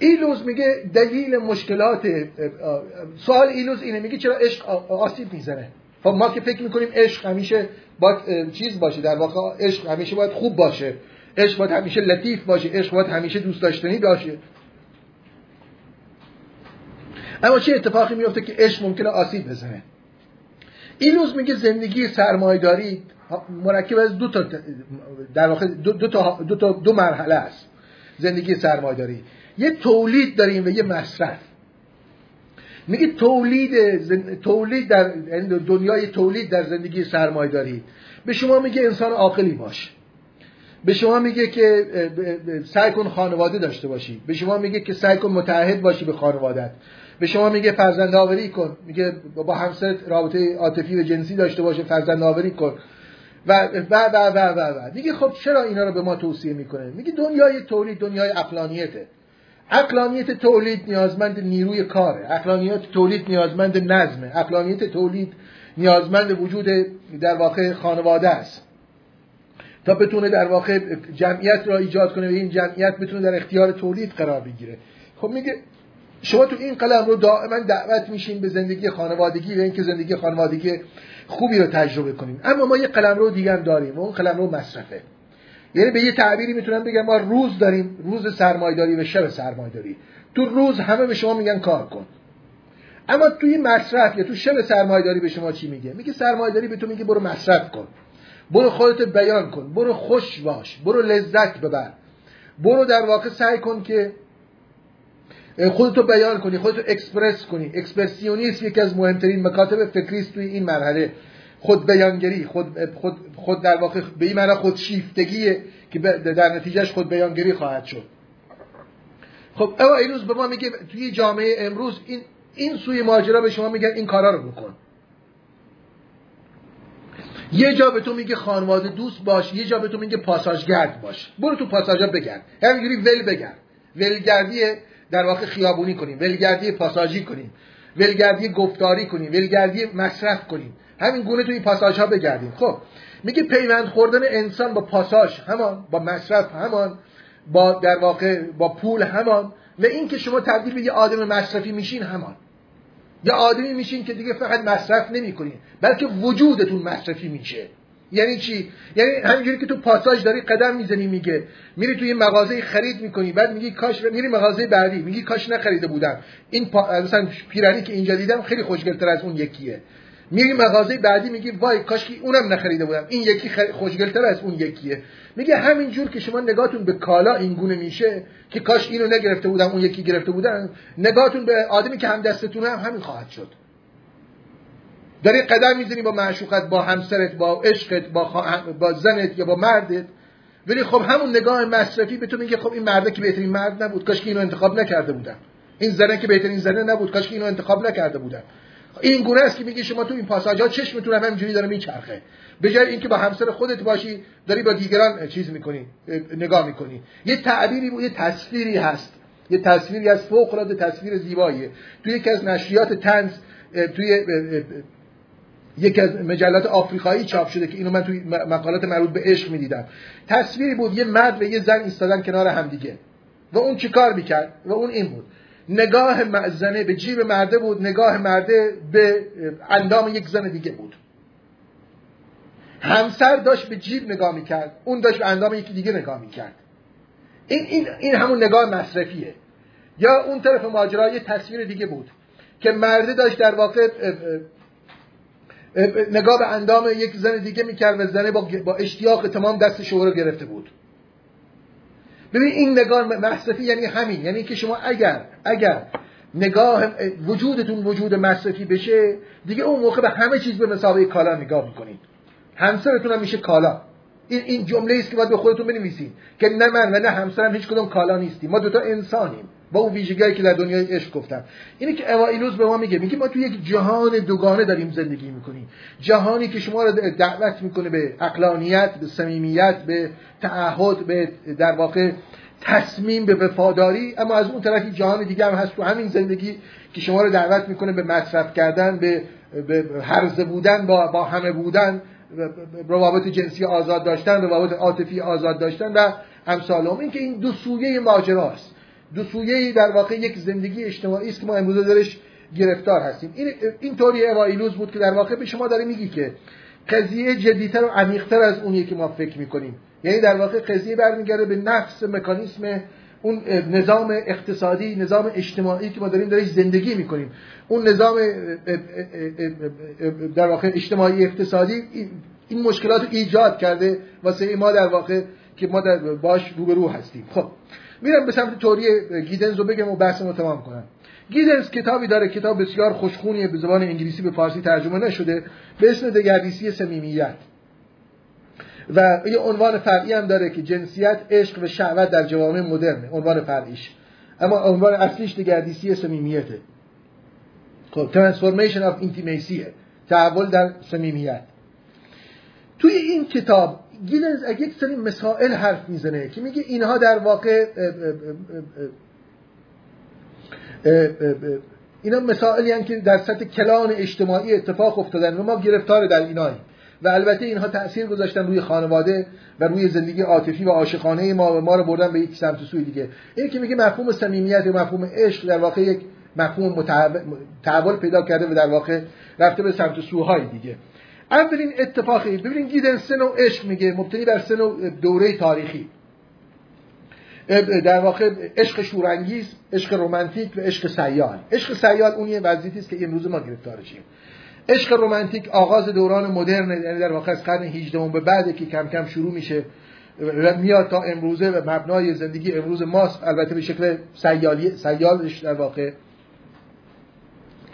ایلوز میگه دلیل مشکلات سوال ایلوز اینه میگه چرا عشق آسیب می‌زنه؟ خب ما که فکر می‌کنیم عشق همیشه باید چیز باشه در واقع عشق همیشه باید خوب باشه. عشق باید همیشه لطیف باشه عشق باید همیشه دوست داشتنی باشه. اما چه اتفاقی میفته که عشق ممکنه آسیب بزنه؟ این روز میگه زندگی سرمایداری مرکب از دو تا در واقع دو, تا دو, دو مرحله است. زندگی سرمایداری یه تولید داریم و یه مصرف. میگه تولید تولید در یعنی دنیای تولید در زندگی سرمایداری به شما میگه انسان عاقلی باش. به شما میگه که سعی کن خانواده داشته باشی. به شما میگه که سعی کن متعهد باشی به خانوادت. به شما میگه فرزند آوری کن. میگه با همسرت رابطه عاطفی و جنسی داشته باشه فرزند آوری کن و و و و و, و. میگه خب چرا اینا رو به ما توصیه می‌کنه؟ میگه دنیای تولید دنیای اقلانیته. اقلانیت تولید نیازمند نیروی کاره. اقلانیت تولید نیازمند نظمه. اقلانیت تولید نیازمند وجود در واقع خانواده است. تا بتونه در واقع جمعیت را ایجاد کنه و این جمعیت بتونه در اختیار تولید قرار بگیره. خب میگه شما تو این قلم رو دائما دعوت میشین به زندگی خانوادگی و اینکه زندگی خانوادگی خوبی رو تجربه کنیم اما ما یه قلم رو دیگه هم داریم و اون قلم رو مصرفه. یعنی به یه تعبیری می‌تونم بگم ما روز داریم روز سرمایداری و شب سرمایداری تو روز همه به شما میگن کار کن. اما توی مصرف یا تو شب سرمایداری به شما چی میگه؟ میگه سرمایداری به تو میگه برو مصرف کن. برو خودت بیان کن. برو خوش باش. برو لذت ببر. برو در واقع سعی کن که خودتو بیان کنی خودتو اکسپرس کنی. اکسپرسیونیسم یکی از مهمترین مکاتب فکری توی این مرحله. خود بیانگری خود, خود, خود در واقع به این معنی خود شیفتگیه که در نتیجهش خود بیانگری خواهد شد. خب اما روز به ما میگه توی جامعه امروز این این سوی ماجرا به شما میگن این کارا رو بکن. یه جا به تو میگه خانواده دوست باش یه جا به تو میگه پاساژگرد باش. برو تو پاساژا بگرد. همینجوری ول بگرد. ولگردی در واقع خیابونی کنیم. ولگردی پاساژی کنیم. ولگردی گفتاری کنیم. ولگردی مصرف کنیم. همین گونه توی پاساژ ها بگردیم. خب میگه پیوند خوردن انسان با پاساژ همان با مصرف همان با در واقع با پول همان و این که شما تبدیل به یه آدم مصرفی میشین همان. یه آدمی میشین که دیگه فقط مصرف نمی‌کنین بلکه وجودتون مصرفی میشه. یعنی چی؟ یعنی همینجوری که تو پاساژ داری قدم می‌زنی میگه میری توی مغازه خرید می‌کنی بعد میگی کاش میری مغازه بعدی میگی کاش نخریده بودم. این پا... مثلا پیرانی که اینجا دیدم خیلی خوشگلتر از اون یکیه. میری مغازه بعدی میگی وای کاش که اونم نخریده بودم. این یکی. خوشگلتر از اون یکیه. میگه همینجور که شما نگاهتون به کالا اینگونه میشه که کاش اینو نگرفته بودم اون یکی گرفته بودن نگاهتون به آدمی که هم دستتونه هم همین خواهد شد. داری قدم می‌زنی با معشوقت با همسرت با عشقت با, با زنت یا با مردت. ولی خب همون نگاه مصرفی به تو میگه خب این مرده که بهترین مرد نبود. کاش که اینو انتخاب نکرده بودم. این زنه که بهترین زنه نبود. کاش که اینو انتخاب نکرده بودم. این گونه است که میگه شما تو این پاساژ ها چشمتون هم همینجوری داره میچرخه. به جای اینکه با همسر خودت باشی داری با دیگران چیز می‌کنی نگاه می‌کنی. یه تعبیری یه تصویری هست. یه تصویری از فوق العاده تصویر زیباییه. توی یکی از نشریات تنز توی یکی از مجلات آفریقایی چاپ شده که اینو من توی مقالات مربوط به عشق می‌دیدم. تصویری بود یه مرد و یه زن ایستادن کنار همدیگه. و اون چی کار می‌کرد؟ و اون این بود. نگاه زنه به جیب مرده بود نگاه مرده به اندام یک زن دیگه بود. همسر داشت به جیب نگاه می‌کرد اون داشت به اندام یکی دیگه نگاه می‌کرد. این, این, این همون نگاه مصرفیه. یا اون طرف ماجرا یه تصویر دیگه بود که مرده داشت در واقع نگاه به اندام یک زن دیگه می‌کرد و زنه با, اشتیاق تمام دست شما رو گرفته بود. ببین این نگاه مصرفی یعنی همین یعنی که شما اگر اگر نگاه وجودتون وجود مصرفی بشه دیگه اون موقع به همه چیز به مسابقه کالا نگاه می‌کنید. همسرتون هم میشه کالا. این این جمله است که باید به خودتون بنویسید که نه من و نه همسرم هیچ کدوم کالا نیستیم. ما دوتا انسانیم. با اون ویژگی که در دنیای عشق گفتم. اینه که اوائیلوز به ما میگه میگه ما تو یک جهان دوگانه داریم زندگی می‌کنیم. جهانی که شما رو دعوت می‌کنه به اقلانیت به صمیمیت به تعهد به در واقع تصمیم به وفاداری. اما از اون طرفی جهان دیگه هم هست تو همین زندگی که شما رو دعوت می‌کنه به مصرف کردن به به هرزه بودن با, با همه بودن روابط جنسی آزاد داشتن روابط عاطفی آزاد داشتن و امثال این که این دو سویه ماجراست. دو سویه در واقع یک زندگی اجتماعی است که ما امروز درش گرفتار هستیم. این این طوری اوایلوز بود که در واقع به شما داره میگی که قضیه جدیتر و عمیقتر از اونیه که ما فکر می‌کنیم. یعنی در واقع قضیه برمیگرده به نفس مکانیسم اون نظام اقتصادی نظام اجتماعی که ما داریم درش زندگی می‌کنیم. اون نظام در واقع اجتماعی اقتصادی این مشکلات رو ایجاد کرده واسه ما در واقع که ما در باش روبرو هستیم. خب. میرم به سمت توری گیدنز رو بگم و بحث رو تمام کنم. گیدنز کتابی داره کتاب بسیار خوشخونیه به زبان انگلیسی به فارسی ترجمه نشده به اسم دگردیسی سمیمیت و یه عنوان فرعی هم داره که جنسیت عشق و شهوت در جوامع مدرنه. عنوان فرعیش. اما عنوان اصلیش دگردیسی صمیمیته خب transformation of intimacy تحول در صمیمیت. توی این کتاب گیلنز یک سری مسائل حرف می‌زنه که میگه اینها در واقع اینا مسائلی هم که در سطح کلان اجتماعی اتفاق افتادن و ما گرفتار در اینایی و البته اینها تاثیر گذاشتن روی خانواده و روی زندگی عاطفی و عاشقانه ما و ما رو بردن به یک سمت سوی دیگه. این که میگه مفهوم صمیمیت و مفهوم عشق در واقع یک مفهوم تحول پیدا کرده و در واقع رفته به سمت سوهای دیگه. اولین اتفاقی ببینید گیدن سن و عشق میگه مبتنی بر سن و دوره تاریخی. در واقع عشق شورانگیز عشق رمانتیک و عشق سیال. عشق سیال اون یه وضعیتی است که امروز ما گرفتارشیم عشق رمانتیک آغاز دوران مدرن یعنی در واقع از قرن 18 به بعد که کم کم شروع میشه و میاد تا امروزه و مبنای زندگی امروز ماست البته به شکل سیالی سیالش در واقع.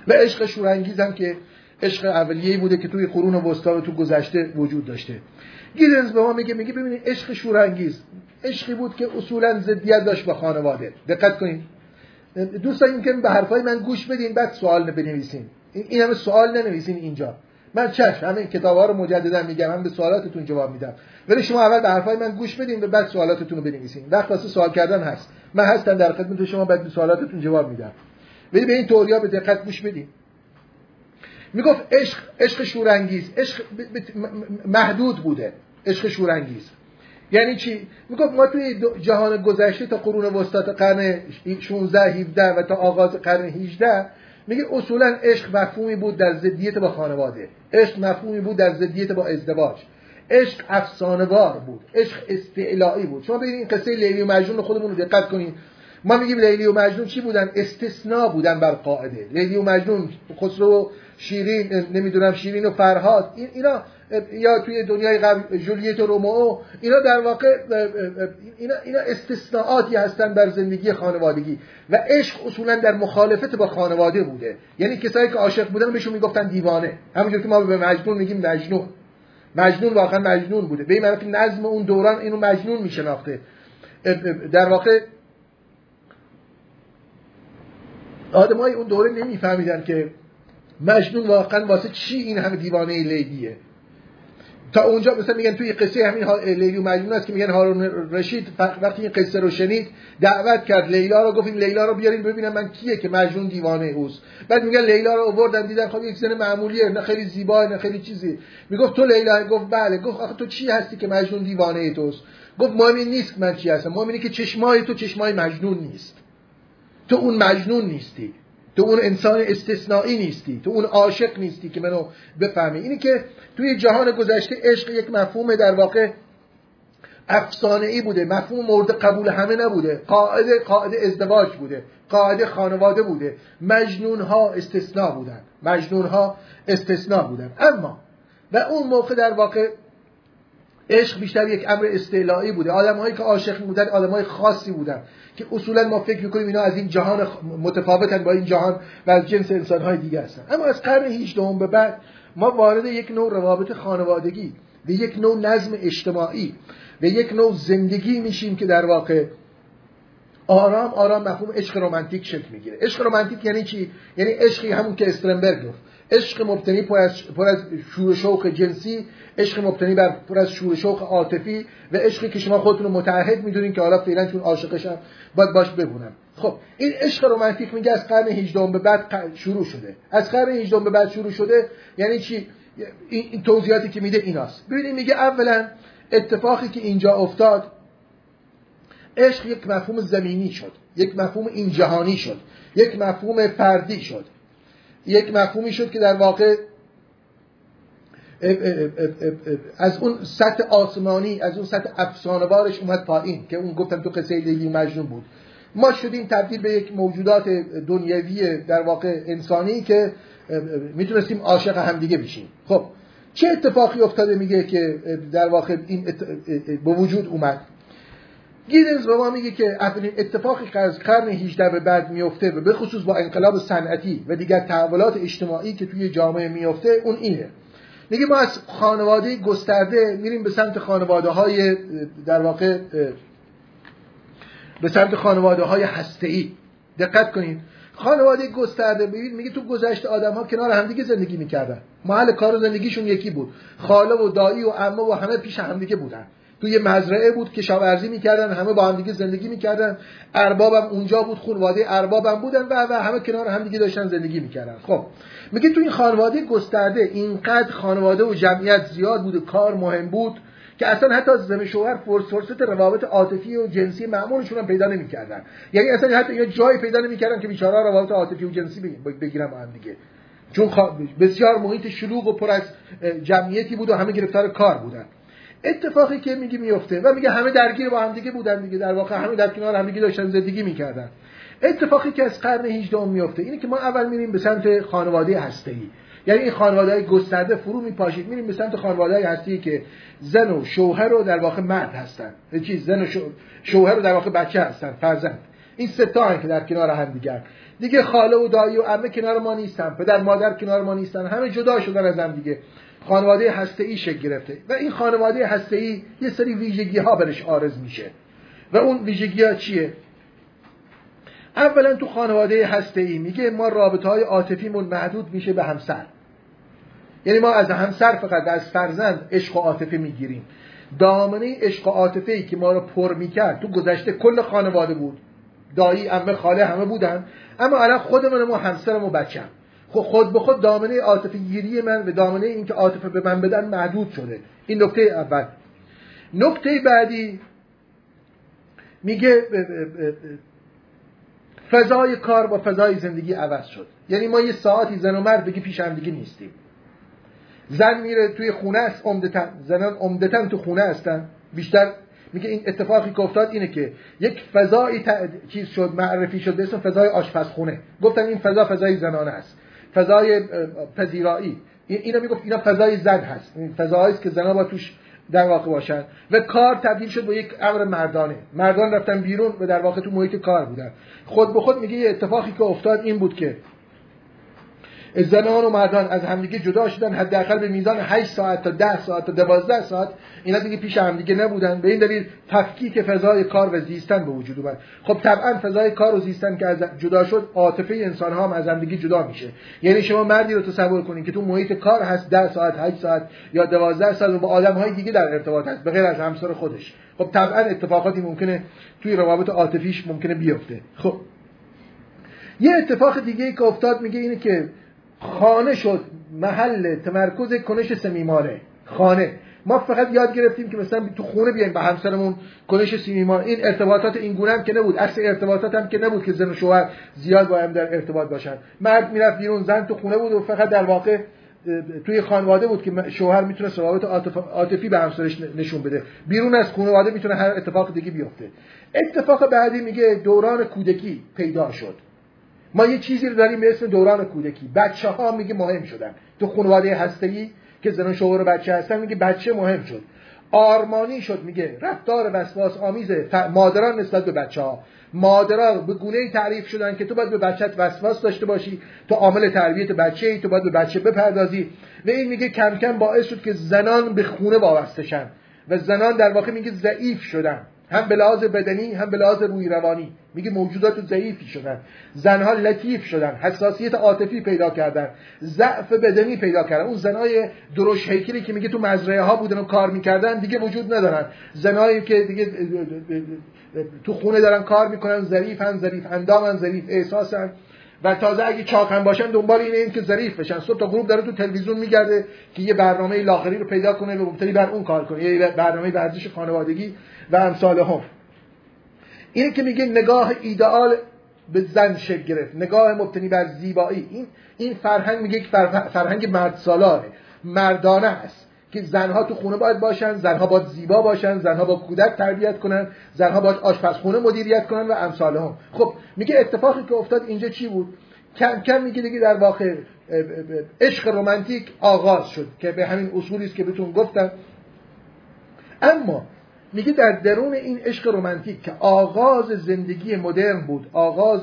و عشق شورانگیز هم که عشق اولیه‌ای بوده که توی قرون وسطا و تو گذشته وجود داشته. گیدنز به ما میگه میگه ببینید عشق شورانگیز. عشقی بود که اصولا ضدیت داشت با خانواده. دقت کنید. دوستان این به حرفای من گوش بدین بعد سوال بنویسین. این همه سوال ننویسین اینجا. من چشم همه کتاب ها رو مجددا میگم من به سوالاتتون جواب میدم. ولی شما اول به حرفای من گوش بدین و بعد سوالاتتون رو بنویسین. وقت واسه سوال کردن هست. من هستم در خدمت شما بعد به سوالاتتون جواب میدم. ولی به این توریا به دقت گوش بدین. می‌گفت عشق عشق شورانگیز عشق محدود بوده عشق شورانگیز. یعنی چی؟ می‌گفت ما توی جهان گذشته تا قرون وسطا تا قرن 16 17 و تا آغاز قرن 18 میگه اصولا عشق مفهومی بود در ضدیت با خانواده. عشق مفهومی بود در ضدیت با ازدواج. عشق افسانه‌وار بود. عشق استعلائی بود. شما ببینید قصه لیلی و مجنون خودمون رو دقت کنید. ما میگیم لیلی و مجنون چی بودن؟ استثناء بودن بر قاعده. لیلی و مجنون خسرو شیرین نمی‌دونم شیرین و فرهاد. اینا یا توی دنیای قبل جولیت و رومئو اینا در واقع اینا, اینا استثناءاتی هستن بر زندگی خانوادگی. و عشق اصولا در مخالفت با خانواده بوده. یعنی کسایی که عاشق بودن بهشون می‌گفتن دیوانه. همونجور که ما به مجنون میگیم مجنون. مجنون واقعا مجنون بوده. به این که نظم اون دوران اینو مجنون میشناخته. در واقع آدمای اون دوره نمیفهمیدن که مجنون واقعا واسه چی این همه دیوانه لیلیه؟ تا اونجا مثلا میگن توی قصه همین لیلی و مجنون است که میگن هارون رشید وقتی این قصه رو شنید دعوت کرد لیلا رو گفتیم لیلا رو بیارین ببینم من کیه که مجنون دیوانه اوست. بعد میگن لیلا رو آوردن دیدن خب یک زن معمولیه نه خیلی زیبا نه خیلی چیزی. می‌گفت تو لیلا؟ گفت بله. گفت آخه تو چی هستی که مجنون دیوانه توست؟ گفت مهم نیست من چی هستم. مهم اینه که چشمای تو چشمای مجنون نیست. تو اون مجنون نیستی. تو اون انسان استثنایی نیستی تو اون عاشق نیستی که منو بفهمی. اینی که توی جهان گذشته عشق یک مفهوم در واقع افسانه ای بوده مفهوم مورد قبول همه نبوده. قاعده قاعده ازدواج بوده قاعده خانواده بوده. مجنون ها استثناء بودن مجنون ها استثناء بودن. اما و اون موقع در واقع عشق بیشتر یک امر استعلایی بوده. آدمهایی که عاشق بودن آدمهای خاصی بودن. که اصولا ما فکر می‌کنیم اینا از این جهان متفاوتن با این جهان و از جنس انسانهای دیگه هستن. اما از قرن 18 به بعد ما وارد یک نوع روابط خانوادگی و یک نوع نظم اجتماعی و یک نوع زندگی میشیم که در واقع آرام آرام مفهوم عشق رمانتیک شکل می‌گیره. عشق رمانتیک یعنی چی؟ یعنی عشقی همون که استرنبرگ گفت. عشق مبتنی پر از, پر از شور شوق جنسی عشق مبتنی بر پر از شور شوق عاطفی و عشقی که شما خودتون رو متعهد می‌دونین که حالا فعلا چون عاشقشم باید باش ببونم. خب این عشق رمانتیک میگه از قرن 18 به بعد شروع شده. از قرن 18 به بعد شروع شده یعنی چی؟ این توضیحاتی که میده ایناست. ببینید میگه اولا اتفاقی که اینجا افتاد عشق یک مفهوم زمینی شد یک مفهوم این جهانی شد یک مفهوم فردی شد. یک مفهومی شد که در واقع از اون سطح آسمانی از اون سطح افسانه‌وارش اومد پایین که اون گفتم تو قصه لیلی مجنون بود. ما شدیم تبدیل به یک موجودات دنیوی در واقع انسانی که می‌تونستیم عاشق همدیگه بشیم. خب چه اتفاقی افتاده میگه که در واقع این به وجود اومد؟ گیدنز به ما میگه که اولین اتفاقی که از قرن 18 به بعد میفته و به خصوص با انقلاب صنعتی و دیگر تحولات اجتماعی که توی جامعه میفته اون اینه. میگه ما از خانواده گسترده میریم به سمت خانواده های در واقع به سمت خانواده های هسته دقت کنید. خانواده گسترده ببین میگه تو گذشته آدم ها کنار همدیگه زندگی می‌کردن. محل کار و زندگیشون یکی بود. خاله و دایی و عمه و همه پیش همدیگه بودن. توی مزرعه بود کشاورزی می‌کردن همه با همدیگه زندگی می‌کردن. اربابم اونجا بود خانواده اربابم بودن و, و همه کنار همدیگه داشتن زندگی می‌کردن. خب میگه تو این خانواده گسترده اینقدر خانواده و جمعیت زیاد بود و کار مهم بود که اصلا حتی زن شوهر فرصت روابط عاطفی و جنسی معمولشون هم پیدا نمی‌کردن. یعنی اصلا حتی اینا جایی پیدا نمی‌کردن که بیچاره روابط عاطفی و جنسی بگیرن با هم دیگه. چون بسیار محیط شلوغ و پر از جمعیتی بود و همه گرفتار کار بودن. اتفاقی که میگه میفته و میگه همه درگیر با هم دیگه بودن دیگه. در واقع همه در کنار هم دیگه داشتن زندگی می‌کردن. اتفاقی که از قرن 18 میفته اینه که ما اول میریم به سمت خانواده هسته‌ای. یعنی این خانواده های گسترده فرو میپاشید. میریم به سمت خانواده های هستی که زن و شوهر رو در واقع مرد هستن. چیز زن و شوهر رو در واقع بچه هستن فرزند. این سه تا که در کنار هم دیگر دیگه خاله و دایی و عمه کنار ما نیستن. پدر مادر کنار ما نیستن. همه جدا شدن از هم دیگه. خانواده هسته ای شکل گرفته و این خانواده هسته ای یه سری ویژگی ها برش آرز میشه. و اون ویژگی ها چیه؟ اولا تو خانواده هسته ای میگه ما رابطه های عاطفیمون محدود میشه به همسر. یعنی ما از همسر فقط از فرزند عشق و عاطفه می‌گیریم. دامنه عشق و عاطفه که ما رو پر می‌کرد تو گذشته کل خانواده بود. دایی عمه خاله همه بودن. اما الان خودمون ما همسرم و بچم خود به خود دامنه عاطفه گیری من و دامنه اینکه عاطفه به من بدن محدود شده. این نکته اول. نکته بعدی میگه فضای کار با فضای زندگی عوض شد. یعنی ما یه ساعتی زن و مرد بگی پیش هم دیگه نیستیم. زن میره توی خونه است عمدتا زنان عمدتا تو خونه هستن. بیشتر میگه این اتفاقی که افتاد اینه که یک فضایی چیز شد معرفی شد به اسم فضای آشپزخونه. گفتن این فضا فضای زنانه است. فضای پذیرایی. اینا می‌گفت اینا فضای زن هست. این فضایی است که زنان با توش در واقع باشن. و کار تبدیل شد به یک امر مردانه. مردان رفتن بیرون و در واقع تو محیط کار بودن. خود به خود میگه یه اتفاقی که افتاد این بود که زنان و مردان از همدیگه جدا شدن حداقل به میزان 8 ساعت تا 10 ساعت تا 12 ساعت اینا دیگه پیش همدیگه نبودن. به این دلیل تفکیک فضای کار و زیستن به وجود اومد. خب طبعا فضای کار و زیستن که از جدا شد عاطفه انسان ها هم از همدیگه جدا میشه. یعنی شما مردی رو تصور کنید که تو محیط کار هست 10 ساعت 8 ساعت یا 12 ساعت و با آدم های دیگه در ارتباط هست به غیر از همسر خودش. خب طبعا اتفاقاتی ممکنه توی روابط عاطفیش ممکنه بیفته. خب. یه اتفاق دیگه که افتاد میگه اینه که خانه شد محل تمرکز کنش سمیمانه. خانه. ما فقط یاد گرفتیم که مثلا تو خونه بیایم به همسرمون کنش سمیمانه. این ارتباطات این گونه هم که نبود. اصل ارتباطات هم که نبود که زن و شوهر زیاد با هم در ارتباط باشن. مرد می‌رفت بیرون زن تو خونه بود و فقط در واقع توی خانواده بود که شوهر می‌تونه روابط عاطفی به همسرش نشون بده. بیرون از خانواده می‌تونه هر اتفاق دیگه بیفته. اتفاق بعدی میگه دوران کودکی پیدا شد. ما یه چیزی رو داریم به اسم دوران کودکی. بچه ها میگه مهم شدن. تو خانواده هستگی که زن و شوهر بچه هستن میگه بچه مهم شد. آرمانی شد میگه. رفتار وسواس آمیز مادران نسبت به بچه ها مادران به گونه تعریف شدن که تو باید به بچت وسواس داشته باشی تو عامل تربیت بچه ای تو باید به بچه بپردازی. و این میگه کم کم باعث شد که زنان به خونه وابسته شن. و زنان در واقع میگه ضعیف شدن. هم به لحاظ بدنی هم به لحاظ روی روانی. میگه موجودات ضعیفی شدن. زنها لطیف شدن. حساسیت عاطفی پیدا کردن. ضعف بدنی پیدا کردن. اون زنای دروش هیکلی که میگه تو مزرعه ها بودن و کار می‌کردن دیگه وجود ندارن. زنایی که دیگه تو خونه دارن کار می‌کنن ظریفن ظریف اندامن ظریف احساسن. و تازه اگه چاقن باشن دنبال اینه این که ظریف بشن. صبح تا غروب داره تو تلویزیون میگرده که یه برنامه لاغری رو پیدا کنه و مبتنی بر اون کار کنه. یه برنامه ورزش خانوادگی. و امثال هم اینه که میگه نگاه ایدئال به زن شکل گرفت نگاه مبتنی بر زیبایی. این این فرهنگ میگه که فرهنگ مرد سالاره مردانه است که زنها تو خونه باید باشن زنها باید زیبا باشن زنها با کودک تربیت کنن زنها باید آشپزخونه مدیریت کنن و امثال هم خب میگه اتفاقی که افتاد اینجا چی بود؟ کم کم میگه دیگه در واقع عشق رومانتیک آغاز شد که به همین اصولی است که بهتون گفتم. اما میگه در درون این عشق رومانتیک که آغاز زندگی مدرن بود آغاز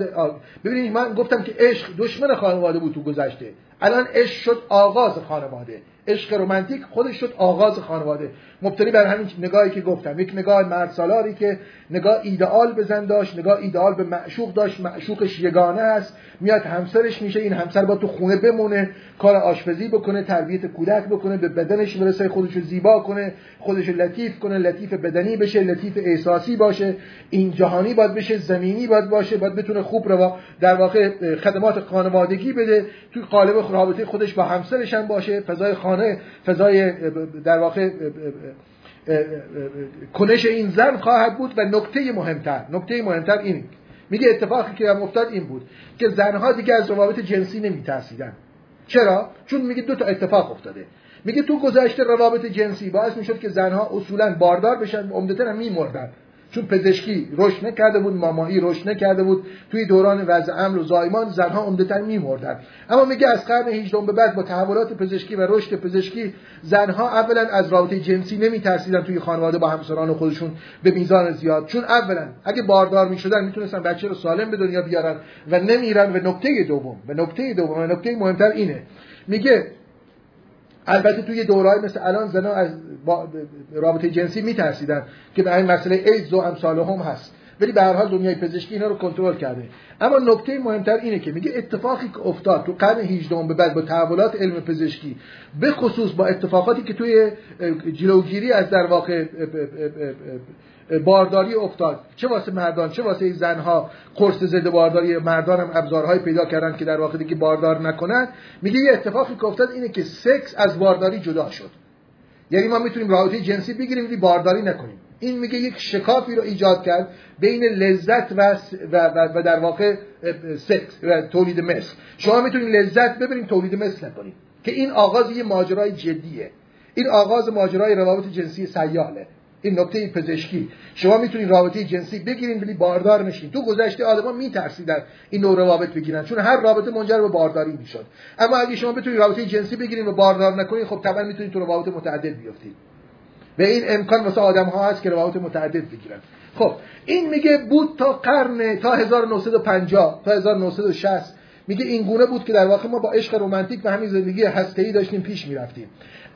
ببینید من گفتم که عشق دشمن خانواده بود تو گذشته. الان عشق شد آغاز خانواده. عشق رومانتیک خودش شد آغاز خانواده. مبتنی بر همین نگاهی که گفتم. یک نگاه مرد سالاری که نگاه ایدئال بزن داشت نگاه ایدئال به معشوق داشت. معشوقش یگانه است. میاد همسرش میشه این همسر با تو خونه بمونه کار آشپزی بکنه تربیت کودک بکنه به بدنش برسه خودش رو زیبا کنه خودش لطیف کنه لطیف بدنی بشه لطیف احساسی باشه. این جهانی باید بشه زمینی باید باشه باید بتونه خوب رو در واقع خدمات خانوادگی بده. توی قالب رابطه خودش با همسرش هم باشه. فضای خانه فضای در واقع کنش این زن خواهد بود و نکته مهمتر نکته مهمتر این میگه اتفاقی که هم افتاد این بود که زنها دیگه از روابط جنسی نمیترسیدن. چرا؟ چون میگه دو تا اتفاق افتاده. میگه تو گذشته روابط جنسی باعث می‌شد که زنها اصولا باردار بشن عمدتا هم میمردن. چون پزشکی رشد نکرده بود مامایی رشد نکرده بود توی دوران وضع امن و زایمان زنها عمدتا میمردن. اما میگه از قرن 18 به بعد با تحولات پزشکی و رشد پزشکی زنها اولا از رابطه جنسی نمیترسیدن توی خانواده با همسران خودشون به میزان زیاد. چون اولا اگه باردار می‌شدن می‌تونستن بچه رو سالم به دنیا بیارن و نمیرن. و نکته دوم و نکته دوم و نکته مهمتر اینه. میگه البته توی دورهای مثل الان زنا از رابطه جنسی میترسیدن که به این مسئله ایدز و امثال هم هست. ولی به هر حال دنیای پزشکی اینا رو کنترل کرده. اما نکته مهمتر اینه که میگه اتفاقی که افتاد تو قرن 18 به بعد با تحولات علم پزشکی به خصوص با اتفاقاتی که توی جلوگیری از در واقع بارداری افتاد. چه واسه مردان؟ چه واسه زنها؟ قرص ضد بارداری مردان هم ابزارهای پیدا کردن که در واقع دیگه باردار نکنن. میگه یه اتفاقی که افتاد اینه که سکس از بارداری جدا شد. یعنی ما می‌تونیم رابطه جنسی بگیریم ولی بارداری نکنیم. این میگه یک شکافی رو ایجاد کرد بین لذت و, و, و در واقع سکس و تولید مثل. شما می‌تونید لذت ببرید تولید مثل نکنید که این آغاز یه ماجرای جدیه. این آغاز ماجرای روابط جنسی سیاله این نکته پزشکی. شما می‌تونید رابطه جنسی بگیرین ولی باردار نشین. تو گذشته آدما میترسیدن این نوع روابط بگیرن چون هر رابطه منجر به بارداری می‌شد. اما اگه شما بتونید رابطه جنسی بگیرین و باردار نکنین خب طبعا می‌تونید تو روابط متعدد بیافتید و این امکان واسه آدم ها هست که روابط متعدد بگیرن. خب این میگه بود تا قرن تا 1950 تا 1960 میگه این گونه بود که در واقع ما با عشق رمانتیک و همین زندگی هسته‌ای داشتیم پیش می‌رفتیم.